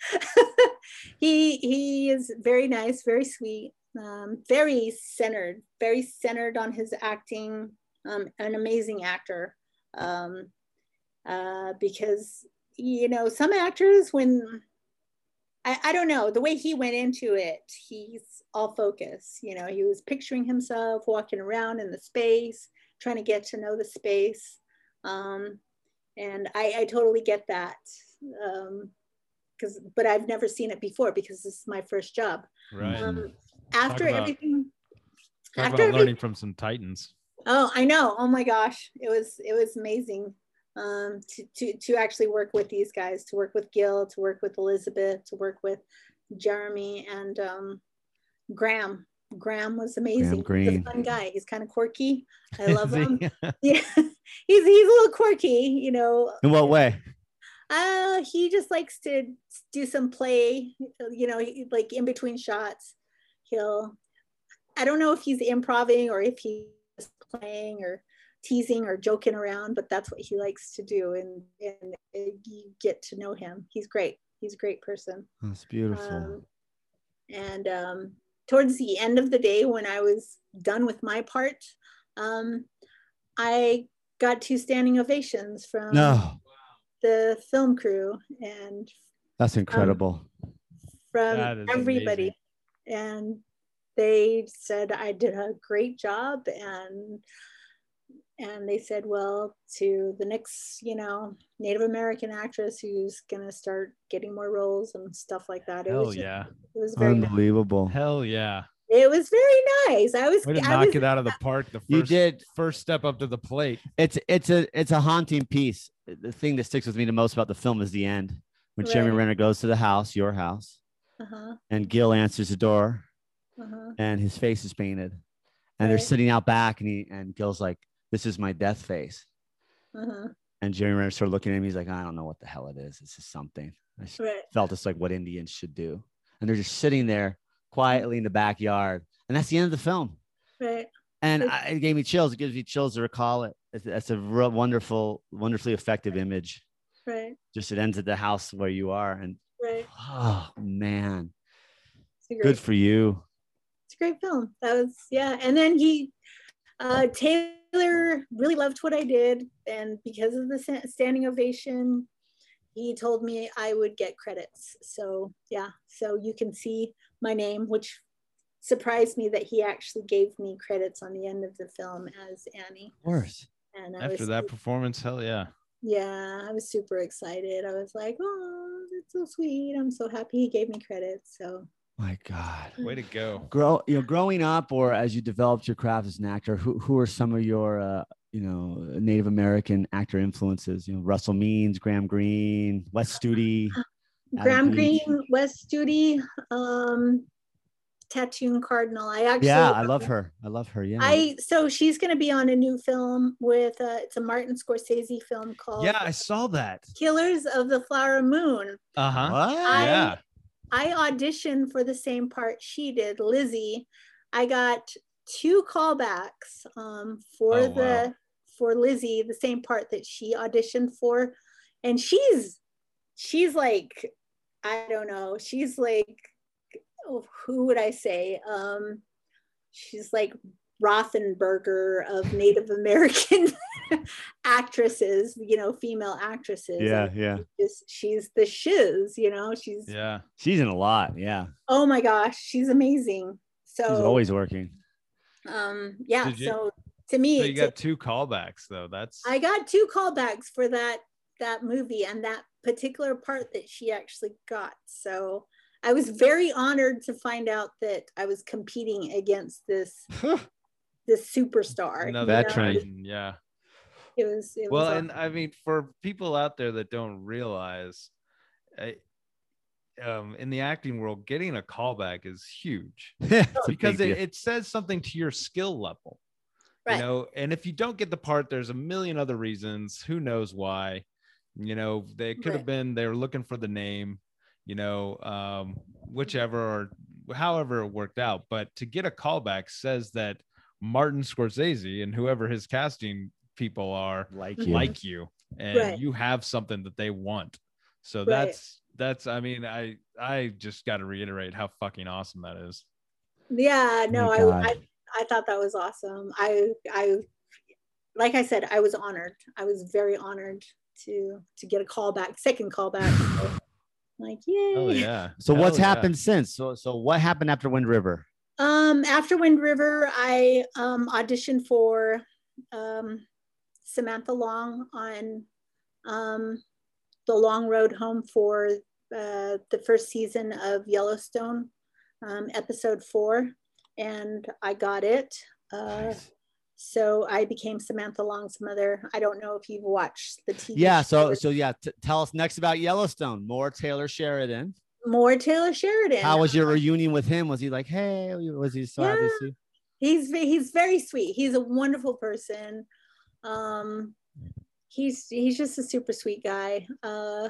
he he is very nice, very sweet, um, very centered, very centered on his acting. Um, an amazing actor, um, uh, because you know some actors when I, I don't know the way he went into it, he's all focus. You know, he was picturing himself walking around in the space, trying to get to know the space, um, and I, I totally get that. Um, because but I've never seen it before because this is my first job.
right.
Um, after
about-
everything,
Talk
after
about
every-
learning from some titans.
oh, I know. Oh my gosh, it was it was amazing um, to to to actually work with these guys, to work with Gil, to work with Elizabeth, to work with Jeremy and um, Graham. Graham was amazing. He's a fun guy. He's kind of quirky. I love him. Yeah, he's he's a little quirky, you know.
In what way?
Uh, he just likes to do some play, you know, like in between shots. He'll, I don't know if he's improving or if he's playing or teasing or joking around, but that's what he likes to do. And, and you get to know him. He's great. He's a great person.
That's beautiful.
Um, and um, towards the end of the day, when I was done with my part, um, I got two standing ovations from
no,
the film crew and
that's incredible.
from
That is
everybody.
amazing.
And they said I did a great job and and they said, well, to the next, you know, Native American actress who's gonna start getting more roles and stuff like that. It
Hell
was just-
yeah.
it was very nice.
Unbelievable.
Hell yeah.
It was very nice. I was
Way to
I
knock
was,
it out of the park. The first,
You did.
first step up to the plate.
It's it's a it's a haunting piece. The thing that sticks with me the most about the film is the end when Jeremy Renner goes to the house, your house,
uh-huh,
and Gil answers the door,
uh-huh.
and his face is painted, and they're sitting out back, and he and Gil's like, "This is my death face,"
Uh-huh.
and Jeremy Renner started looking at him. He's like, "I don't know what the hell it is. It's just something." I
Right.
felt it's like what Indians should do, and they're just sitting there quietly in the backyard, and that's the end of the film.
Right.
and I, it gave me chills. It gives me chills to recall it. That's a real wonderful, wonderfully effective image.
Right.
Just it ends at the house where you are, and
Right.
oh man,
great
good for you.
it's a great film. That was yeah. And then he uh Taylor really loved what I did, and because of the standing ovation, he told me I would get credits. So yeah, so you can see my name, which surprised me that he actually gave me credits on the end of the film as Annie.
Of course.
And I
After
was
that performance, hell yeah.
yeah, I was super excited. I was like, oh, that's so sweet. I'm so happy he gave me credits. So
My God.
Way to go.
Grow, you know, growing up, or as you developed your craft as an actor, who who are some of your, uh, you know, Native American actor influences? You know, Russell Means, Graham Greene, Wes Studi.
Graham
Beach.
Greene, Wes Studi, um, Tantoo Cardinal. I actually,
Yeah, I love her. I love her. Yeah.
I so she's going to be on a new film with uh, it's a Martin Scorsese film called
Yeah, I saw that.
Killers of the Flower Moon.
Uh huh.
What?
I-
Yeah.
I auditioned for the same part she did, Lizzie. I got two callbacks um, for
Oh,
the
wow.
for Lizzie, the same part that she auditioned for, and she's she's like I don't know, she's like who would I say? Um, she's like Rothenberger of Native American actresses, you know, female actresses.
Yeah,
And
yeah.
she's, she's the shiz, you know, she's
Yeah.
She's in a lot. Yeah.
oh my gosh, she's amazing. So
She's always working.
um yeah,
you-
so to me
So you
to-
got two callbacks though. That's
I got two callbacks for that that movie and that particular part that she actually got. So I was very honored to find out that I was competing against this this superstar. you
another
know?
Veteran.
Titan, Yeah.
It was it
Well,
was
and I mean, for people out there that don't realize, I, um, in the acting world, getting a callback is huge
It's
because it, it says something to your skill level.
Right.
You know, and if you don't get the part, there's a million other reasons. Who knows why? You know, they could have been they were looking for the name, you know, um, whichever or however it worked out. But to get a callback says that Martin Scorsese and whoever his casting people are
like you.
like you and
Right.
you have something that they want. So
Right.
that's that's I mean, I I just got to reiterate how fucking awesome that is.
yeah, no,
my
I, I I thought that was awesome. I I like I said, I was honored. I was very honored to to get a call back, second call back. So, like, yay.
Oh yeah.
So what's
yeah.
happened since? So so what happened after Wind River?
Um, after Wind River, I um, auditioned for um, Samantha Long on um, the Long Road Home for uh, the first season of Yellowstone, um, episode four, and I got it. Uh, so I became Samantha Long's mother. I don't know if you've watched the TV.
Yeah. So so yeah. T- tell us next about Yellowstone. More Taylor Sheridan.
more Taylor Sheridan.
How was your reunion with him? Was he like, hey? Was he so happy to see?
he's he's very sweet he's a wonderful person um he's he's just a super sweet guy uh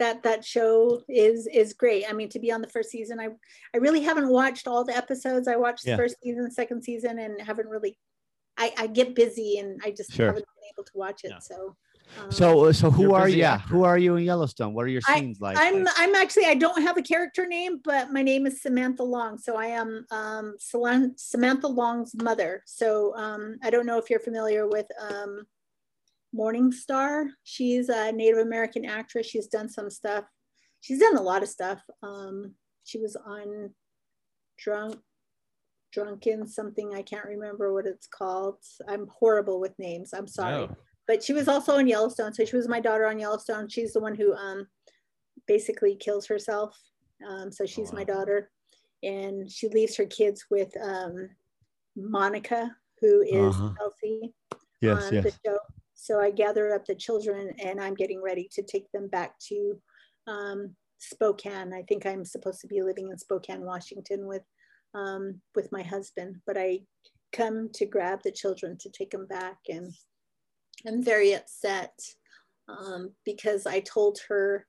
that that show is is great i mean to be on the first season i i really haven't watched all the episodes i watched
Yeah.
the first season second season and haven't really i i get busy and i just
Sure.
haven't been able to watch it
Yeah.
so um,
So so who
You're a
are
busy
you? Yeah,
actor.
who are you in Yellowstone? What are your scenes like?
I'm I'm actually I don't have a character name, but my name is Samantha Long. So I am um, Salan- Samantha Long's mother. So um, I don't know if you're familiar with um, Morningstar. She's a Native American actress. She's done some stuff. She's done a lot of stuff. Um, she was on Drunk Drunken something. I can't remember what it's called. I'm horrible with names. I'm sorry
Oh,
but she was also on Yellowstone. So she was my daughter on Yellowstone. She's the one who um, basically kills herself. Um, so she's my
wow.
daughter, and she leaves her kids with um, Monica, who is
Uh-huh.
Kelsey
yes,
on
yes.
the show. So I gather up the children, and I'm getting ready to take them back to um, Spokane. I think I'm supposed to be living in Spokane, Washington, with um, with my husband, but I come to grab the children to take them back, and I'm very upset um, because I told her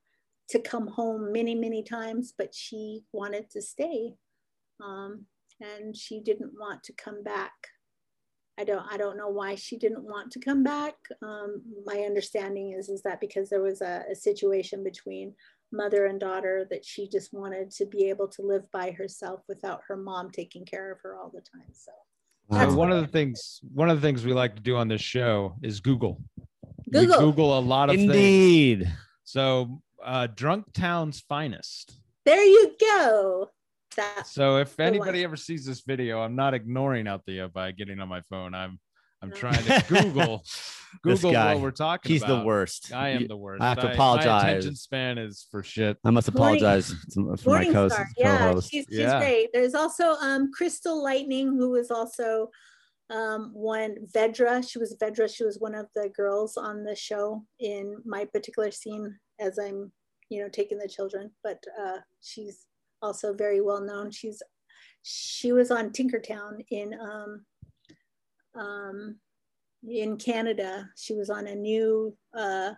to come home many, many times, but she wanted to stay, um, and she didn't want to come back. I don't, I don't know why she didn't want to come back. Um, my understanding is is that because there was a, a situation between mother and daughter that she just wanted to be able to live by herself without her mom taking care of her all the time. So
So
Wow.
one of the things one of the things we like to do on this show is Google. We
Google.
Google a lot of things.
Indeed.
So uh Drunk Town's finest.
there you go. That
So if
The one.
anybody ever sees this video, I'm not ignoring Althea by getting on my phone. I'm I'm trying to Google
This
Google
guy,
what we're talking about.
He's
about.
the worst.
I am the worst.
I have to apologize.
I, My
apologize.
attention span is for shit.
I must apologize to- for my co-
Morningstar. Yeah,
co-host.
she's, she's
Yeah.
great. There's also um, Crystle Lightning, who was also um, one Vedra. She was Vedra. She was one of the girls on the show in my particular scene as I'm, you know, taking the children. But uh, she's also very well known. She's she was on Tinkertown in um, um, in Canada. She was on a new uh,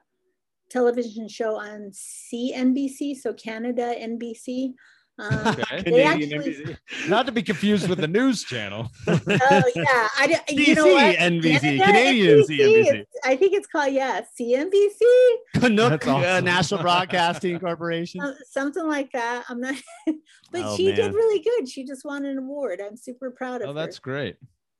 television show on CNBC, so Canada NBC. Um,
Okay.
Actually-
NBC.
Not to be confused with the news channel.
oh yeah, I you know what?
NBC,
Canada,
Canadian
NBC,
CNBC.
I think it's called yeah, CNBC,
Canuck
That's
uh. National Broadcasting Corporation.
uh, something like that. I'm not, but
Oh,
she
man.
did really good. She just won an award. I'm super proud of
Oh, that's great.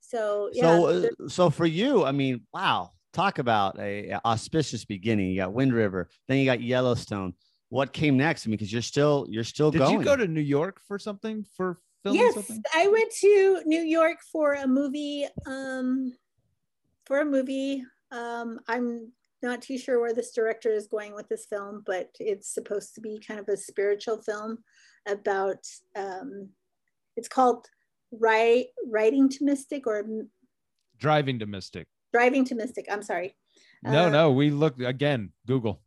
So yeah,
so, uh, so for you, I mean, wow, talk about a, a auspicious beginning. You got Wind River, then you got Yellowstone. What came next? I mean, because you're still you're still going.
Did
going.
you go to New York for something for filming
yes,
something?
I went to New York for a movie. Um, for a movie. Um, I'm not too sure where this director is going with this film, but it's supposed to be kind of a spiritual film about. Um, it's called "Right Writing to Mystic" or
Driving to Mystic.
"Driving to Mystic." I'm sorry.
No,
Uh,
no, we looked again. Google.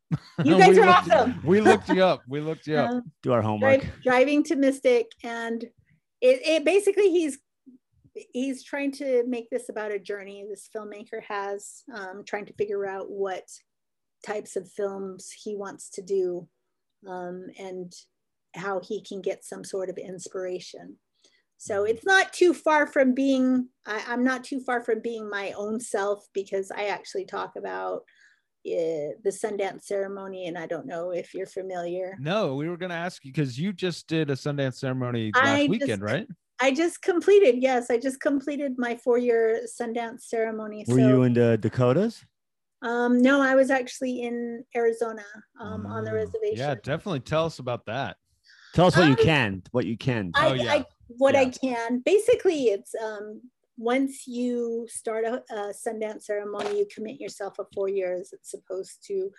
You guys
We
are
looked-
awesome.
We looked you up. We looked you up.
Um,
do our homework?
Dri- driving to mystic and it, it basically he's he's trying to make this about a journey this filmmaker has um, trying to figure out what types of films he wants to do um, and how he can get some sort of inspiration so it's not too far from being I, i'm not too far from being my own self because i actually talk about uh, the sundance ceremony and i don't know if you're familiar
No, we were gonna ask you because you just did a Sundance ceremony
I
last
just-
weekend, right?
I just completed, yes, I just completed my four-year Sundance ceremony.
Were
so,
you in the Dakotas?
um, no, I was actually in Arizona um, on the
Oh,
reservation.
Yeah, definitely tell us about that.
Tell us what you
Um,
can. What you can.
I,
Oh, yeah.
I, what I can. Basically, it's um, once you start a, a Sundance ceremony, you commit yourself for four years. It's supposed to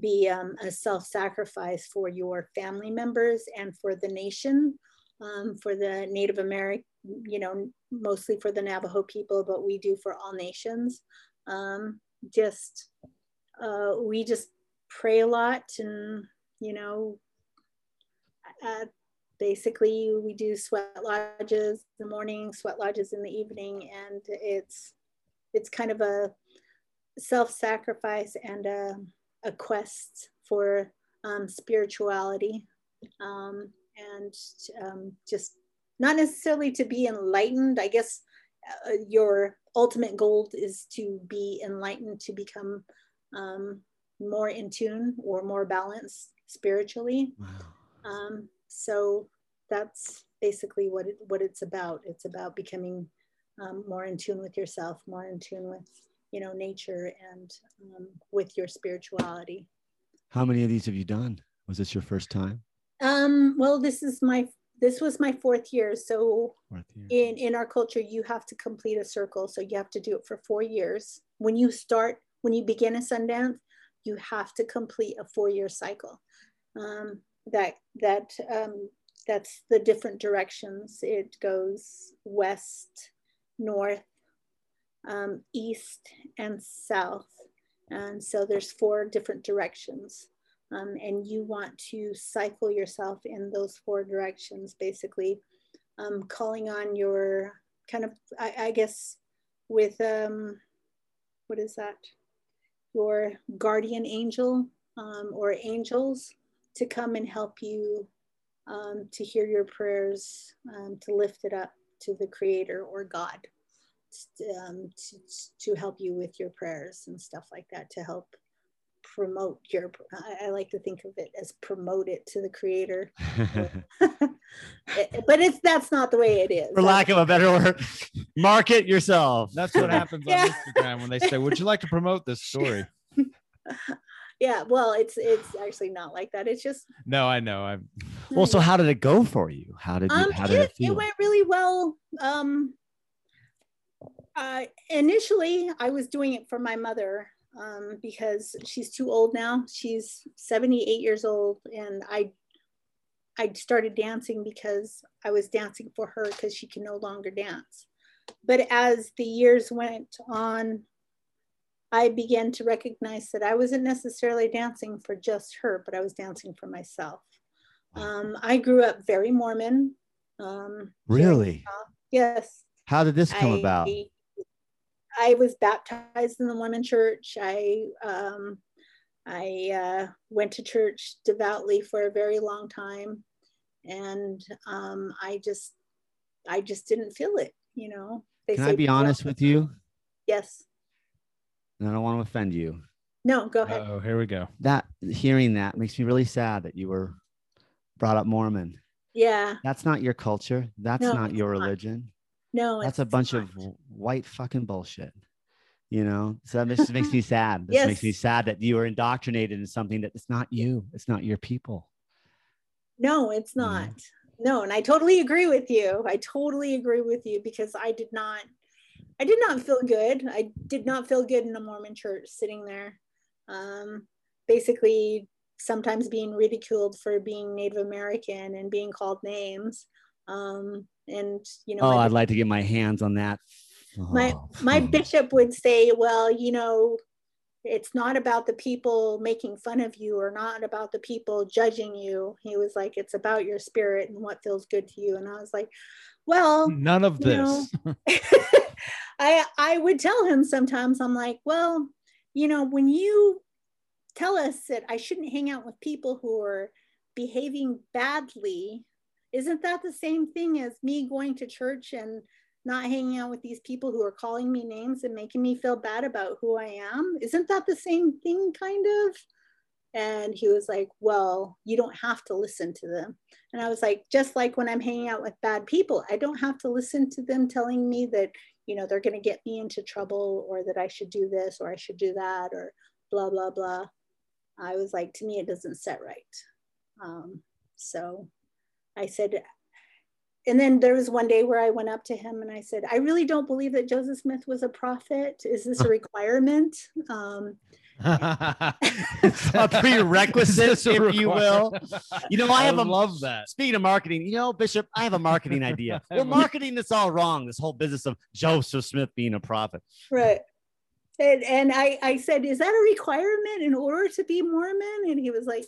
be um, a self-sacrifice for your family members and for the nation, um, for the Native American, you know, mostly for the Navajo people, but we do for all nations. Um, just uh, we just pray a lot, and you know, uh, basically we do sweat lodges in the morning sweat lodges in the evening and it's it's kind of a self-sacrifice and a, a quest for um, spirituality um, and um, just not necessarily to be enlightened i guess uh, your ultimate goal is to be enlightened to become um, more in tune or more balanced spiritually
Wow.
um, so that's basically what it, what it's about. It's about becoming um, more in tune with yourself, more in tune with you know nature and um, with your spirituality.
How many of these have you done? Was this your first time?
Um, well, this is my this was my fourth year. So
Fourth year.
in in our culture, you have to complete a circle. So you have to do it for four years. When you start, when you begin a Sundance, you have to complete a four year cycle. Um, that that um, that's the different directions. It goes west, north, um, east, and south. And so there's four different directions. Um, and you want to cycle yourself in those four directions, basically um, calling on your kind of, I, I guess, with um, what is that? Your guardian angel um, or angels to come and help you um, to hear your prayers, um, to lift it up to the Creator or God, um, to, to help you with your prayers and stuff like that, to help promote your. I, I like to think of it as promote it to the Creator, but it's that's not the way it is.
For lack of a better word, market yourself.
That's what happens
Yeah.
on Instagram when they say, "Would you like to promote this story?"
Yeah, well, it's it's actually not like that. It's just
No, I know. I'm.
Well, so how did it go for you? How did you,
um,
how did
it,
it feel?
it went really well. Um, uh, initially, I was doing it for my mother um, because she's too old now. She's 78 years old, and I I started dancing because I was dancing for her because she can no longer dance. But as the years went on, I began to recognize that I wasn't necessarily dancing for just her, but I was dancing for myself. Um, I grew up very Mormon. Um,
really?
yes.
How did this come
I,
about?
I was baptized in the Mormon church. I um, I uh, went to church devoutly for a very long time, and um, I just I just didn't feel it. You know. They
Can I be honest with you?
Yes.
And I don't want to offend you.
No. Go ahead.
Oh, here we go.
That hearing that makes me really sad that you were brought up Mormon.
yeah.
That's not your culture. That's
No,
not your
not.
religion.
No.
That's a bunch
not.
of white fucking bullshit. You know, so that just makes me sad. This makes me sad that you were indoctrinated in something that it's not you. It's not your people.
No, it's
Yeah.
not. No, and I totally agree with you. I totally agree with you because I did not I did not feel good. I did not feel good in a Mormon church sitting there. Um basically sometimes being ridiculed for being Native American and being called names. Um and you know
Oh,
my
I'd like to get my hands on that.
my
Oh,
my
hmm.
bishop would say well you know it's not about the people making fun of you or not about the people judging you he was like it's about your spirit and what feels good to you and i was like well
None of
you know,
this.
i i would tell him sometimes i'm like well you know when you tell us that i shouldn't hang out with people who are behaving badly isn't that the same thing as me going to church and not hanging out with these people who are calling me names and making me feel bad about who I am. Isn't that the same thing, kind of? And he was like, Well, you don't have to listen to them. And I was like, Just like when I'm hanging out with bad people, I don't have to listen to them telling me that, you know, they're going to get me into trouble or that I should do this or I should do that or blah, blah, blah. I was like, To me, it doesn't set right. Um, so I said, and then there was one day where I went up to him and I said, I really don't believe that Joseph Smith was a prophet. Is this a requirement? Um,
a prerequisite,
a
if you will. You know, I have a
love that.
Speaking of marketing, you know, Bishop, I have a marketing idea. We're marketing this all wrong. This whole business of Joseph Smith being a prophet.
right. And, and I, I said, Is that a requirement in order to be Mormon? And he was like,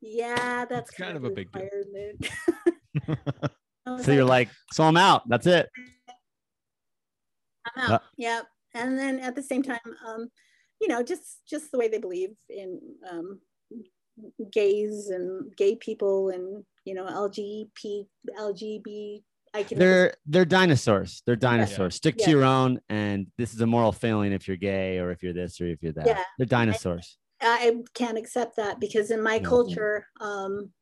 Yeah, that's
It's kind of a big deal."
I
So you're like, so I'm out. That's it.
I'm out. Yep. And then at the same time, um, you know, just just the way they believe in um, gays and gay people and you know LGBT LGBT. I can
They're they're dinosaurs. They're dinosaurs. Stick
Yeah.
to your own. And this is a moral failing if you're gay or if you're this or if you're that.
Yeah.
They're dinosaurs.
I can't accept that because in my
Yeah.
culture, um,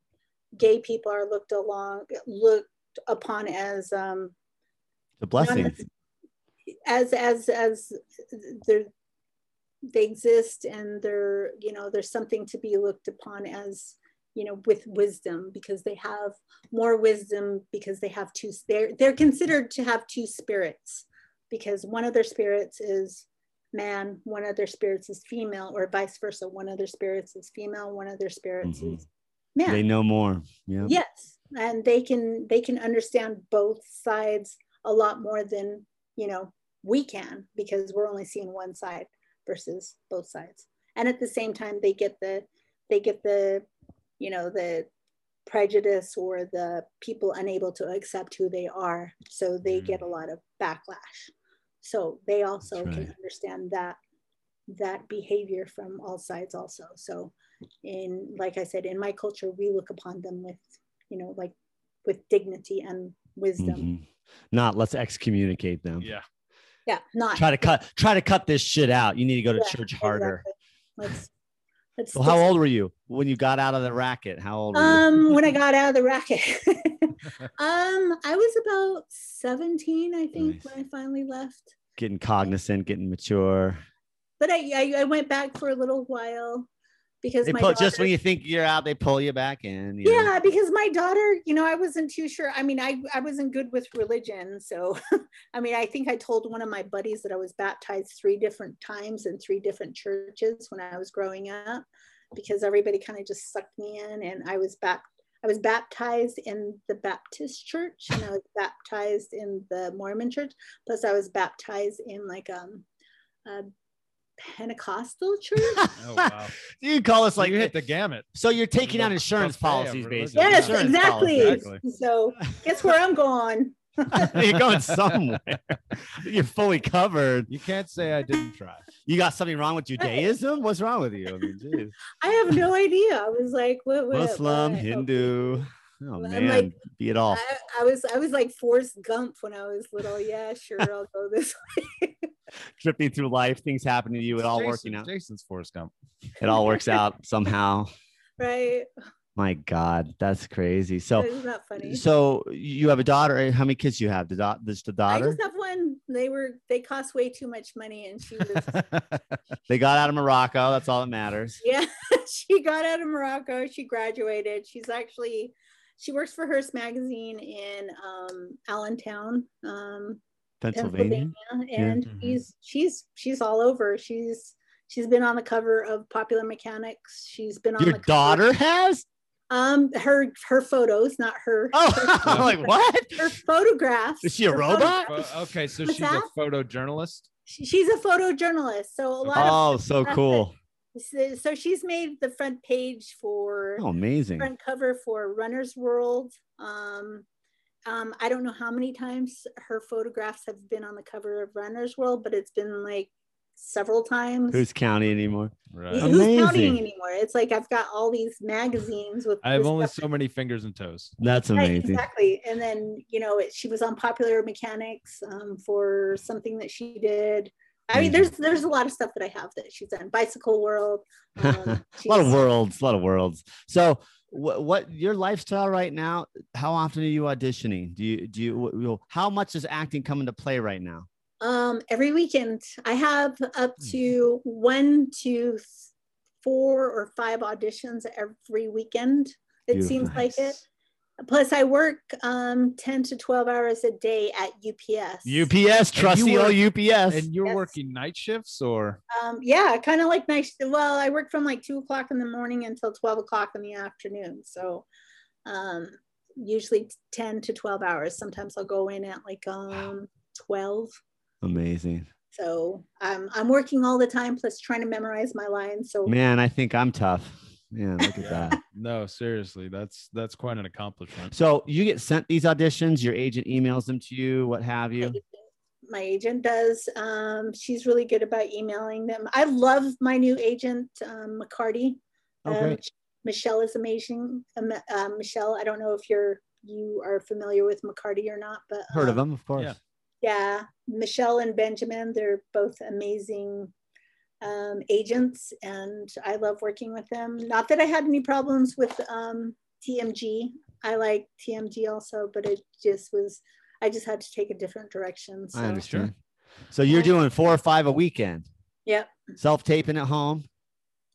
gay people are looked along looked upon as um,
a blessing.
as as as they're they exist and they're you know there's something to be looked upon as you know with wisdom because they have more wisdom because they have two they're they're considered to have two spirits because one of their spirits is man one of their spirits is female or vice versa one of their spirits is female one of their spirits
Mhm.
is man
They know more. Yeah.
yes and they can they can understand both sides a lot more than you know we can because we're only seeing one side versus both sides. And at the same time they get the they get the you know the prejudice or the people unable to accept who they are. So they
Mm.
get a lot of backlash. So they also
That's
can understand that that behavior from all sides also. So in like i said in my culture we look upon them with you know like with dignity and wisdom
Mhm. Not let's excommunicate them.
Yeah.
yeah not
Try to cut try to cut this shit out. You need to go to
Yeah,
church harder.
exactly. let's let's
Well, how old were you when you got out of the racket? How old were you?
um when i got out of the racket um i was about 17 i think
Nice.
when i finally left
Getting cognizant, getting mature.
but I, I i went back for a little while because
They
my
pull, just when you think you're out, they pull you back in. you know?
yeah because my daughter you know i wasn't too sure i mean i i wasn't good with religion so i mean i think i told one of my buddies that i was baptized three different times in three different churches when i was growing up because everybody kind of just sucked me in and i was back i was baptized in the baptist church and i was baptized in the mormon church plus i was baptized in like um a pentecostal church
Oh wow.
you call us like
you hit the gamut.
so you're taking
the
out insurance policies
religion.
basically.
yes
Insurance
exactly.
policies.
Exactly.
so guess where i'm going
you're going somewhere. You're fully covered.
You can't say I didn't try.
You got something wrong with Judaism? What's wrong with you? I mean, geez.
I have no idea. I was like, what? what
Muslim,
what?
Hindu. Oh
I'm
man,
like-
be it all.
I, I was I was like Forrest Gump when I was little. Yeah, sure, I'll go this way.
Tripping through life, things happen to you. It all
Jason-
working out.
Jason's Forrest Gump.
It all works out somehow.
right?
My God, that's crazy. So,
Isn't that funny?
so you have a daughter. How many kids do you have? The dot, just the daughter.
I just have one. They were they cost way too much money, and she was
they got out of Morocco. That's all that matters.
yeah. she got out of Morocco. She graduated. She's actually she works for Hearst magazine in um, Allentown, um,
Pennsylvania.
Pennsylvania, and
Mhm.
she's she's she's all over. She's she's been on the cover of Popular Mechanics. She's been on
Your
the cover-
daughter has?
Um, her her photos, not her.
Oh, I'm like what?
her photographs.
Is she a robot?
photographs.
Okay, so
What's
she's a photojournalist.
She- She's a photojournalist, so a lot of
Oh, so cool.
So, so she's made the front page for
Oh, amazing.
front cover for Runner's World. Um, um, I don't know how many times her photographs have been on the cover of Runner's World, but it's been like several times.
Who's counting anymore?
Right.
Who's counting anymore? It's like I've got all these magazines with.
I have only
stuff-
so many fingers and toes.
That's
Right,
amazing.
exactly. And then you know it, she was on Popular Mechanics um, for something that she did. I mean, there's there's a lot of stuff that I have that she's done. Bicycle World. Um,
a lot of worlds, a lot of worlds. So, what, what your lifestyle right now? How often are you auditioning? Do you do you, how much does acting come into play right now?
Um, every weekend, I have up
Hmm.
to one to four or five auditions every weekend. It
Beautiful.
seems like it. Plus, I work um, 10 to 12 hours a day at UPS.
UPS, trusty
work-
old UPS.
And you're
Yes.
working night shifts or
Um, yeah, kind of like nice. Well, I work from like two o'clock in the morning until 12 o'clock in the afternoon. So um, usually 10 to 12 hours. Sometimes I'll go in at like um, 12.
Amazing,
So um, I'm working all the time, plus trying to memorize my lines. So
man. I think I'm tough. Man, look at that.
no, seriously, that's that's quite an accomplishment.
So you get sent these auditions. Your agent emails them to you. What have you?
my agent does. Um, she's really good about emailing them. I love my new agent, um, McCarty. Um,
great.
Michelle is amazing. Um, uh, Michelle, I don't know if you're you are familiar with McCarty or not, but
Heard of
um,
them, of course.
yeah.
Yeah, Michelle and Benjamin, they're both amazing um, agents, and I love working with them. Not that I had any problems with um, TMG. I like TMG also, but it just was. I just had to take a different direction. So.
I understand. So you're doing four or five a weekend.
Yep.
Self taping at home.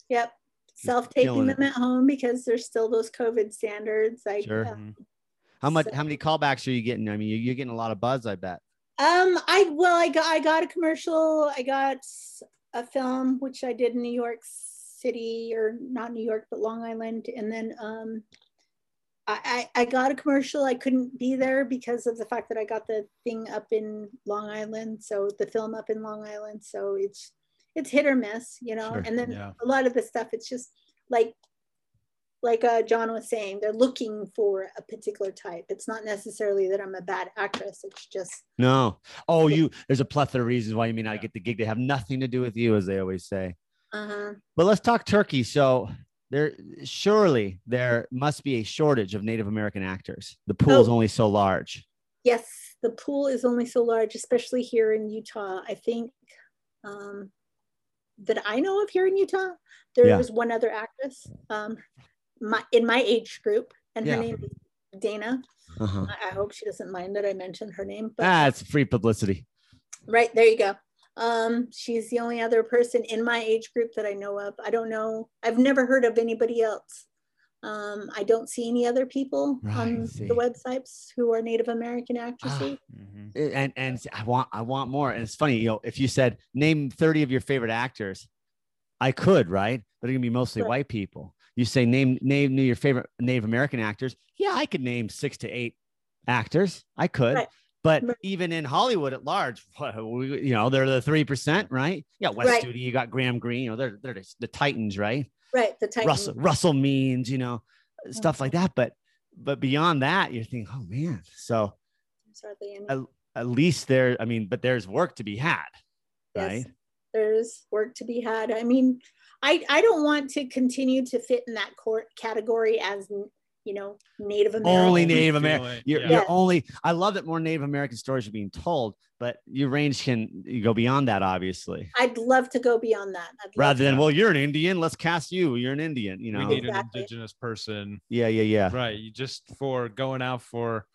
Yep. Self taping them
it.
at home because there's still those COVID standards. I,
Sure.
um,
How much?
So-
How many callbacks are you getting? I mean, you- you're getting a lot of buzz. I bet.
Um, I well, I got I got a commercial. I got a film which I did in New York City or not New York, but Long Island, and then um, I I got a commercial. I couldn't be there because of the fact that I got the thing up in Long Island, so the film up in Long Island. So it's it's hit or miss, you know.
Sure,
and then
yeah.
a lot of the stuff, it's just like like uh, John was saying, they're looking for a particular type. It's not necessarily that I'm a bad actress. It's just
No. Oh, you. There's a plethora of reasons why you may not get the gig. They have nothing to do with you, as they always say.
uh-huh.
But let's talk Turkey. So there, surely there must be a shortage of Native American actors. The pool is
Oh.
only so large.
Yes, the pool is only so large, especially here in Utah. I think um, that I know of here in Utah, there
Yeah.
was one other actress um, my, in my age group, and her name is Dana.
Uh-huh.
I, I hope she doesn't mind that I mentioned her name. But
Ah, it's free publicity.
right there you go. Um, she's the only other person in my age group that I know of. I don't know. I've never heard of anybody else. Um, I don't see any other people
Right,
on
see.
the websites who are Native American actresses.
Mhm.
and and I want I want more. And it's funny, you know, if you said name 30 of your favorite actors, I could, right? But it's gonna be mostly
Right.
white people. You say name name your favorite Native American actors. Yeah, I could name six to eight actors. I could.
Right.
But
Right.
even in Hollywood at large, you know, they're the three percent, right? Yeah, Wes
Right.
Studi, you got Graham Greene, you know, they're they're the, Titans, right?
Right, the Titan.
Russell Russell Means, you know, oh. stuff like that. But but beyond that, you're thinking, oh man. So
There's hardly any.
at, at least there, I mean, but there's work to be had,
Yes,
right?
there's work to be had. I mean, I I don't want to continue to fit in that court category as you know, Native American.
only Native American. You're,
yeah.
you're only. I love that more Native American stories are being told, but your range can you go beyond that, obviously.
I'd love to go beyond that. I'd
Rather than,
Yeah.
well, you're an Indian, let's cast you. You're an Indian. You know.
we need
Exactly.
an indigenous person
yeah, yeah, yeah.
right you just for going out for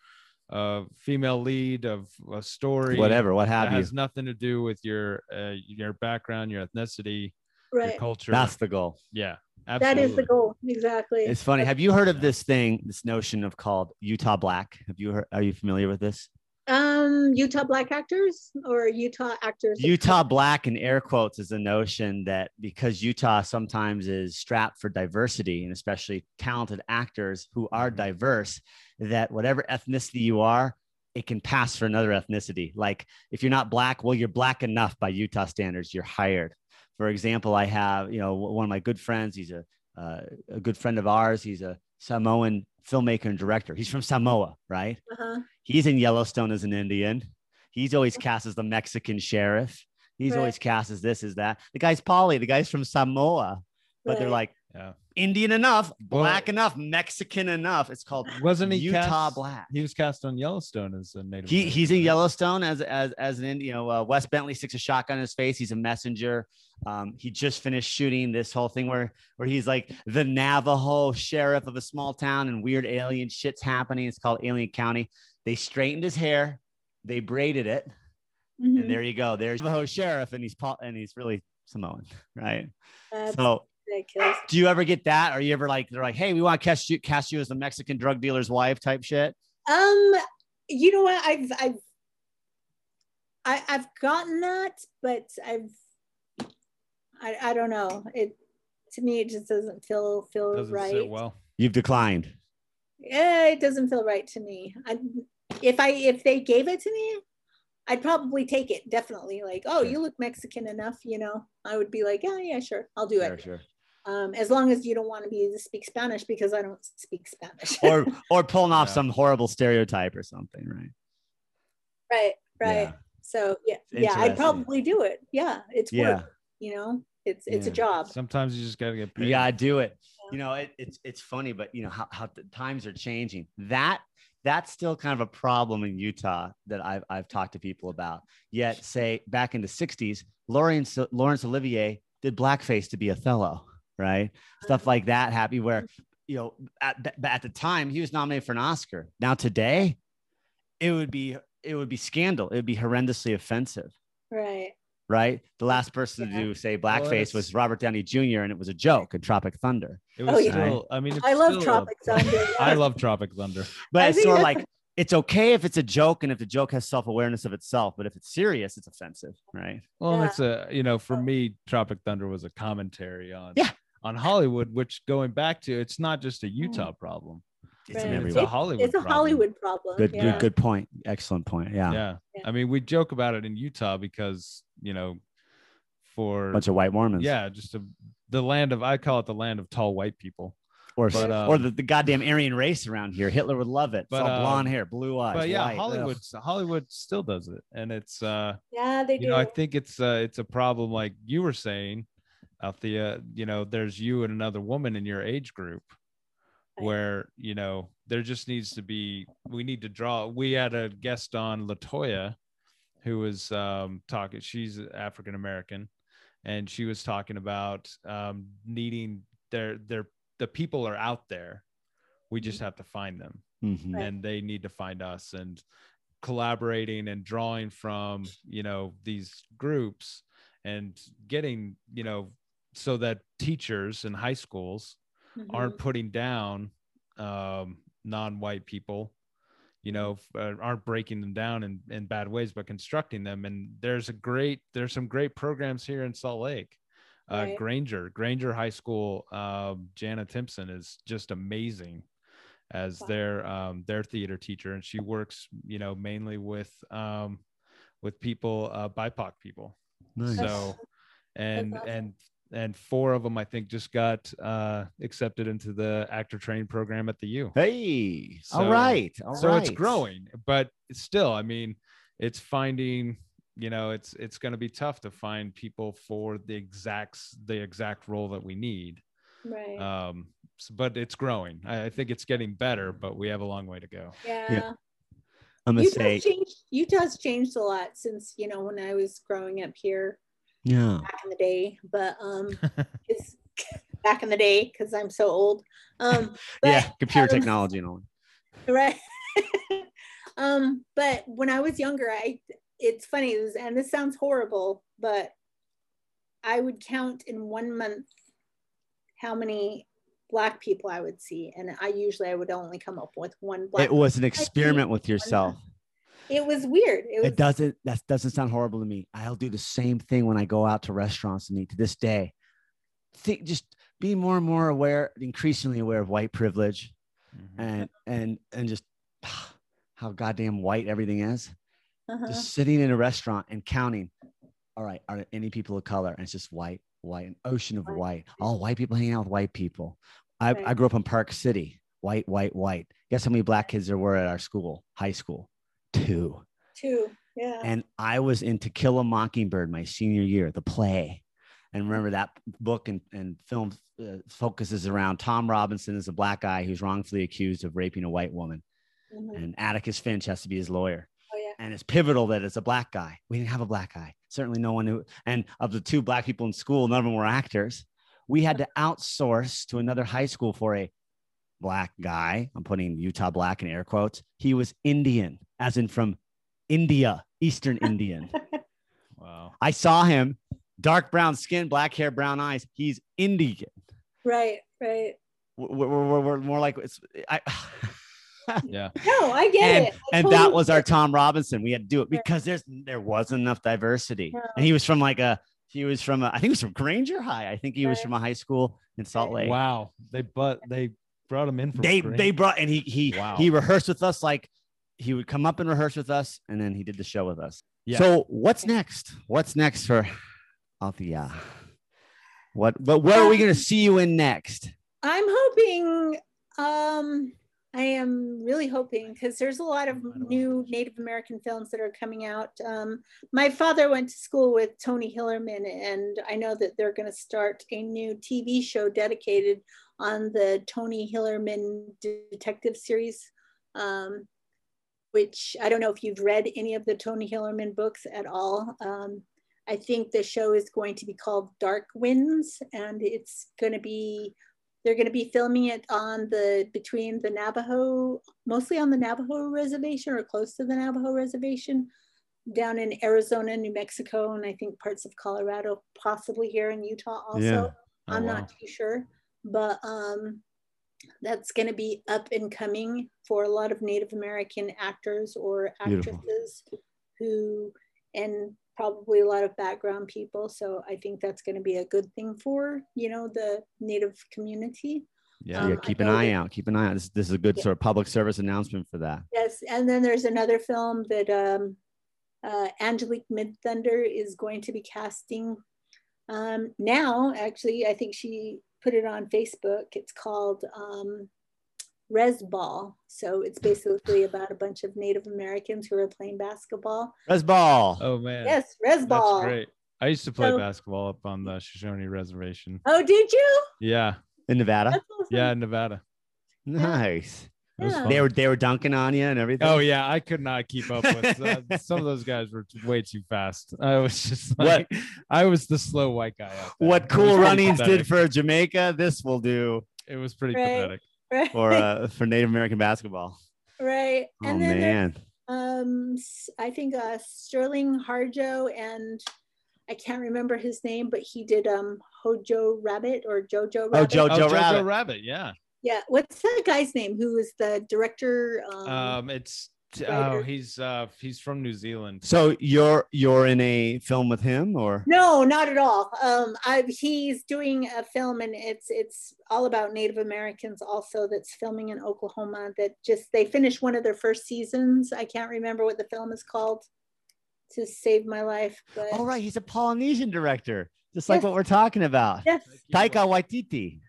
a female lead of a story
Whatever, what
that
have you.
has nothing to do with your uh, your background your ethnicity your
right.
culture
That's the goal.
yeah
That
absolutely.
is the goal. Exactly.
It's funny. Have you heard of this thing, this notion of called Utah Black? Have you heard? Are you familiar with this?
um, Utah black actors or Utah actors.
Utah Black in air quotes is a notion that because Utah sometimes is strapped for diversity and especially talented actors who are diverse, that whatever ethnicity you are, it can pass for another ethnicity. Like if you're not black, well, you're black enough by Utah standards, you're hired. For example, I have, you know, one of my good friends, he's a, uh, a good friend of ours. He's a Samoan filmmaker and director. He's from Samoa, right?
Uh-huh.
He's in Yellowstone as an Indian. He's always cast as the Mexican sheriff. He's
Right.
always cast as this, as that. The guy's Poly. The guy's from Samoa, but they're like
yeah
Indian enough,
Well-
black enough, Mexican enough. It's called
wasn't he
Utah
cast,
Black.
he was cast on yellowstone as a native
He
American,
he's in? Yellowstone as as as an Indian. You know, uh, Wes Bentley sticks a shotgun in his face. He's a messenger. Um, he just finished shooting this whole thing where where he's like the Navajo sheriff of a small town, and weird alien shit's happening. It's called Alien County. They straightened his hair, they braided it,
Mhm.
and there you go. There's the Navajo sheriff, and he's Paul, and he's really Samoan, right?
That's
So,
ridiculous.
Do you ever get that? Are you ever like they're like, hey, we want to cast you cast you as the Mexican drug dealer's wife type shit?
Um, you know what? I've I've I, I've gotten that, but I've I, I don't know. It to me it just doesn't feel feel
doesn't
right.
sit well
You've declined.
Yeah, it doesn't feel right to me. I if I if they gave it to me, I'd probably take it definitely. Like, oh,
Sure.
you look Mexican enough, you know. I would be like, yeah, yeah, sure, I'll do
Sure,
it.
sure.
Um, as long as you don't want to be to speak Spanish because I don't speak Spanish.
or or pulling off
Yeah.
some horrible stereotype or something, right?
right, right.
Yeah.
So yeah, yeah, I'd probably do it. Yeah, it's
Yeah.
work. You know, it's it's
Yeah.
a job.
sometimes you just gotta get paid
You gotta do it.
Yeah.
You know, it, it's it's funny, but you know how, how the times are changing. That that's still kind of a problem in Utah that I've I've talked to people about. Yet, say back in the '60s, Laurence Laurence Olivier did blackface to be Othello, right? Stuff like that Happy where you know at at the time he was nominated for an Oscar. Now today, it would be it would be scandal. It would be horrendously offensive
Right.
right? The last person
Yeah.
to do say blackface
it's-
was Robert Downey Jr. and it was a joke in Tropic Thunder.
it was
Oh, yeah.
still i mean it's
I love
still a-
Tropic Thunder.
i love tropic thunder
But
I
it's sort of like it's okay if it's a joke and if the joke has self-awareness of itself, but if it's serious, it's offensive, right?
Well,
Yeah.
it's a you know, for me, Tropic Thunder was a commentary on
Yeah.
On Hollywood, which going back to it's not just a Utah problem.
It's
Right.
in
It's
everywhere.
a Hollywood.
It's a
problem.
Hollywood problem.
Good,
yeah.
good, good point. Excellent point. Yeah.
Yeah.
Yeah.
I mean, we joke about it in Utah because you know, for a
Bunch of white Mormons.
yeah, just a, the land of I call it the land of tall white people.
Or,
But,
or
um,
the, the goddamn Aryan race around here. Hitler would love it.
But,
It's all blonde hair, blue eyes.
But yeah,
white. Ugh.
Hollywood Hollywood still does it, and it's uh
Yeah, they do.
you know, I think it's uh it's a problem like you were saying, Althea, you know, there's you and another woman in your age group where, you know, there just needs to be we need to draw. We had a guest on Latoya who was um talking, she's African American, and she was talking about um needing their their the people are out there. We just have to find them
Mhm.
And they need to find us and collaborating and drawing from you know these groups and getting you know so that teachers in high schools
Mhm.
aren't putting down um, non-white people you know f- uh, aren't breaking them down in, in bad ways but constructing them and there's a great there's some great programs here in salt lake uh,
Right.
granger granger high school um, jana timpson is just amazing as
Wow.
their um, their theater teacher and she works you know mainly with um, with people uh, bipoc people
Nice.
so and
awesome.
and and four of them i think just got uh accepted into the actor training program at the u
Hey, all
So-
right. all
so it's growing but it's still i mean it's finding you know it's it's going to be tough to find people for the exact the exact role that we need
right.
um but it's growing. I, I think it's getting better, but we have a long way to go.
Yeah.
I'm gonna
Utah's
say,
changed. Utah's changed a lot since you know when I was growing up here
yeah.
back in the day. But um, it's back in the day because I'm so old. Um, but,
yeah, computer
um,
technology and all.
right um but when i was younger i it's funny and this sounds horrible but i would count in one month how many black people i would see and i usually i would only come up with one black
It was an experiment with yourself.
It was weird it was
It doesn't that doesn't sound horrible to me. I'll do the same thing when I go out to restaurants and eat to this day. Think just be more and more aware, increasingly aware of white privilege
Mm-hmm.
and and and just how goddamn white everything is.
uh-huh.
Just sitting in a restaurant and counting. All right, are there any people of color? And it's just white, white, an ocean of
White.
white. All white people hanging out with white people. I, I grew up in Park City. White, white, white. Guess how many black kids there were at our school, high school? Two.
two yeah
And I was in To Kill a Mockingbird my senior year, the play. And remember that book and, and film uh, focuses around Tom Robinson as a black guy who's wrongfully accused of raping a white woman.
Mhm.
And Atticus Finch has to be his lawyer.
oh yeah
And it's pivotal that it's a black guy. We didn't have a black guy. Certainly no one who, and of the two black people in school, none of them were actors. We had to outsource to another high school for a black guy. I'm putting Utah black in air quotes. He was Indian, as in from India, Eastern Indian.
Wow.
I saw him, dark brown skin, black hair, brown eyes. He's Indian.
right right
We're, we're, we're, we're more like it's. I,
Yeah.
no i get
and
it I
and
totally
that was our. Tom Robinson. We had to do it because there's there wasn't enough diversity,
No.
and he was from like a he was from a, I think he was from Granger High. I think he was from a high school in Salt Lake.
Wow. They but they brought him in for
They
Green.
they brought and he he
Wow.
he rehearsed with us like he would come up and rehearse with us, and then he did the show with us.
Yeah.
So what's next? What's next for Althea? What but where are we gonna see you in next?
I'm hoping, um, I am really hoping because there's a lot of
I don't
new Native American films that are coming out. Um, my father went to school with Tony Hillerman, and I know that they're going to start a new TV show dedicated on the Tony Hillerman detective series. Um, which I don't know if you've read any of the Tony Hillerman books at all. Um, I think the show is going to be called Dark Winds, and it's going to be they're going to be filming it on the between the Navajo, mostly on the Navajo reservation or close to the Navajo reservation, down in Arizona, New Mexico, and I think parts of Colorado, possibly here in Utah also.
Yeah.
Oh,
I'm
wow.
not too sure, but um, that's going to be up and coming for a lot of Native American actors or
Beautiful.
actresses who, and probably a lot of background people. So I think that's going to be a good thing for you know the Native community.
Yeah.
Um,
yeah, keep an eye
that-
out. Keep an eye out. This, this is a good
Yeah.
sort of public service announcement for that.
Yes, and then there's another film that um, uh, Angelique Midthunder is going to be casting um, now. Actually, I think she put it on Facebook. It's called um, Res Ball. So it's basically about a bunch of Native Americans who are playing basketball.
Res Ball.
Oh man.
Yes, Res
That's
Ball.
great. I used to play
So-
basketball up on the Shoshone Reservation.
Oh, did you?
Yeah.
in Nevada.
That's awesome.
Yeah, in Nevada.
Nice.
It was
Yeah.
They were they were dunking on you and everything.
Oh yeah, I could not keep up with uh, some of those guys were way too fast. I was just
What-
like, I was the slow white guy.
What cool
pretty
runnings did for Jamaica, this will do
It was pretty
Right.
pathetic.
Right.
for uh, for Native American basketball.
right.
Oh
And then there's
man.
um s- i think uh sterling harjo and i can't remember his name but he did um hojo rabbit or jojo rabbit
Oh, Joe-
Oh, Jojo
Rabbit.
Rabbit. Yeah.
Yeah what's that guy's name who is the director um,
Um, it's oh, he's uh he's from New Zealand.
So you're you're in a film with him or
no not at all um i he's doing a film and it's it's all about native americans also that's filming in oklahoma that just they finished one of their first seasons i can't remember what the film is called to save my life but
Oh right, he's a Polynesian director, just like
Yes.
what we're talking about.
yes
Taika Waititi.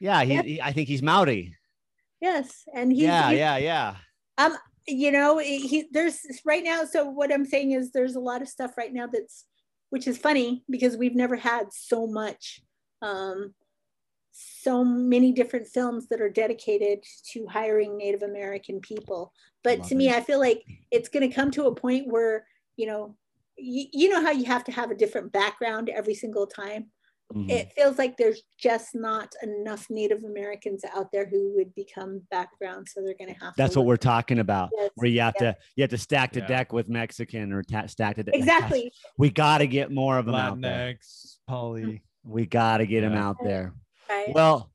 Yeah, he,
Yeah.
he- I think he's Maori.
yes and he's,
yeah,
he's
yeah, yeah.
Um, you know he he- there's right now so what i'm saying is there's a lot of stuff right now that's which is funny because we've never had so much um so many different films that are dedicated to hiring Native American people. But
Love
to me. I feel like it's going to come to a point where, you know, you, you know how you have to have a different background every single time.
Mhm.
It feels like there's just not enough Native Americans out there who would become background, so they're going to have.
That's
to
what
look-
we're talking about.
Yes,
Where you have
yes.
to you have to stack the
Yeah.
deck with Mexican or ta- stack the deck.
exactly.
We got to get more of them out there.
Latinx, poly.
We got to get them out there.
Right.
Well,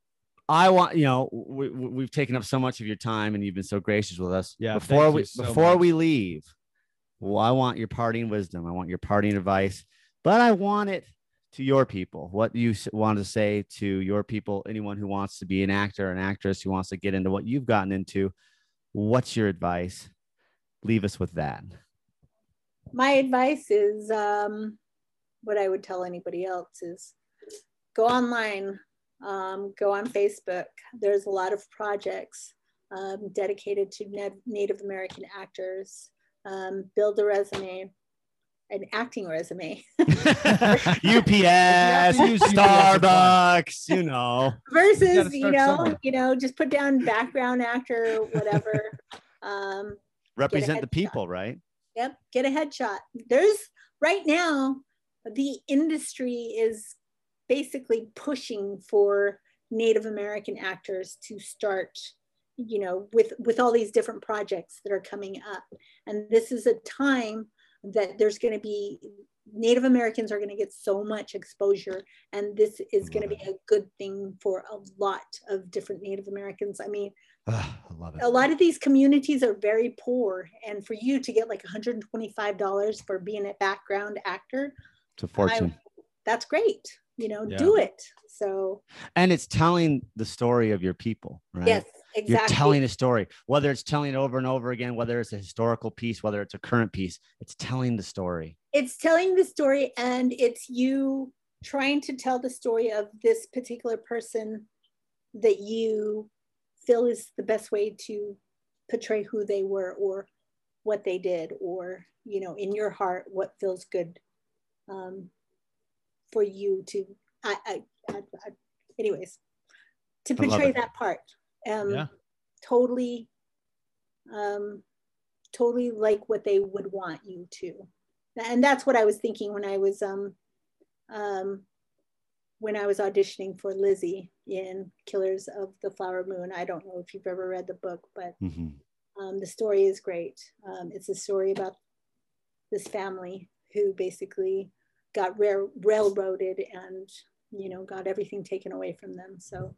I want you know we, we- we've taken up so much of your time and you've been so gracious with us.
Yeah,
Before we
so
before
much.
we leave, well, I want your parting wisdom. I want your parting advice, but I want it to your people. What you want to say to your people, anyone who wants to be an actor, an actress who wants to get into what you've gotten into. What's your advice? Leave us with that.
my advice is um, what I would tell anybody else is go online, um, go on Facebook. There's a lot of projects um, dedicated to Native American actors. Um, build a resume, an acting resume
UPS,
to use UPS, it's fine.
Starbucks, you know.
versus
gotta
you know
somewhere.
you know just put down background actor whatever. um,
Represent the people, right?
Yep, get a headshot. There's right now, the industry is basically pushing for Native American actors to start, you know, with with all these different projects that are coming up. And this is a time that there's going to be Native Americans are going to get so much exposure, and this is going to be mm-hmm. a good thing for a lot of different Native Americans. I mean,
Ugh, I love it.
a lot of these communities are very poor and for you to get like $125 for being a background actor
It's a fortune.
that's great you know
Yeah.
do it so
and it's telling the story of your people, right?
yes
You're
exactly.
telling a story, whether it's telling it over and over again, whether it's a historical piece, whether it's a current piece, it's telling the story.
it's telling the story and it's you trying to tell the story of this particular person that you feel is the best way to portray who they were or what they did or you know in your heart what feels good um, for you to I, I, I, I anyways to portray that part um
Yeah.
totally um totally like what they would want you to and that's what i was thinking when i was um um when i was auditioning for lizzie in killers of the flower moon i don't know if you've ever read the book but
Mhm.
um, the story is great. Um, it's a story about this family who basically got rail- railroaded and you know got everything taken away from them. So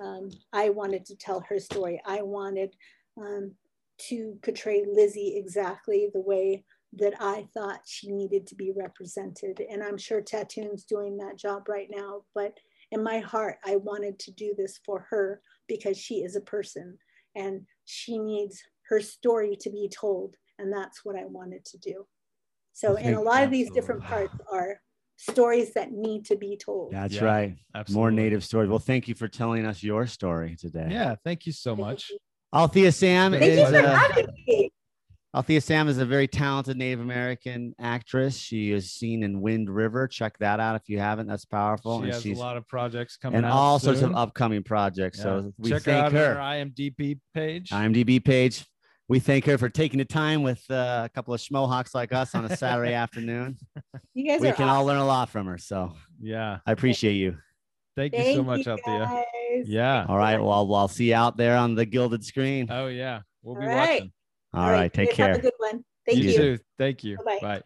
um, I wanted to tell her story. I wanted um, to portray Lizzie exactly the way that I thought she needed to be represented. And I'm sure Tantoo's doing that job right now. But in my heart, I wanted to do this for her because she is a person and she needs her story to be told. And that's what I wanted to do. So, and a lot of these different parts are stories that need to be told.
That's
Yeah,
right. More native stories. Well, thank you for telling us your story today.
Yeah. Thank you so much.
Althea Sam
Thank
Thank you
is
for
uh,
having me.
Althea Sam is a very talented Native American actress. She is seen in Wind River. Check that out if you haven't. That's powerful.
She
and
has a lot of projects coming
and
out
all sorts of upcoming projects.
Yeah.
So we
check her
thank
out
her.
her IMDb page.
IMDb page. We thank her for taking the time with uh, a couple of schmohawks like us on a Saturday afternoon.
You guys
We
are
can all learn a lot from her. So
yeah.
I appreciate you.
Thank, you
Thank
so much,
you
Althea. Yeah.
All right. Well, I'll see you out there on the gilded screen.
Oh yeah. We'll be
All right.
watching.
All right.
you
Take
guys Have
care.
a good one. Thank
you
you.
too. Thank you.
Bye-bye.
Bye.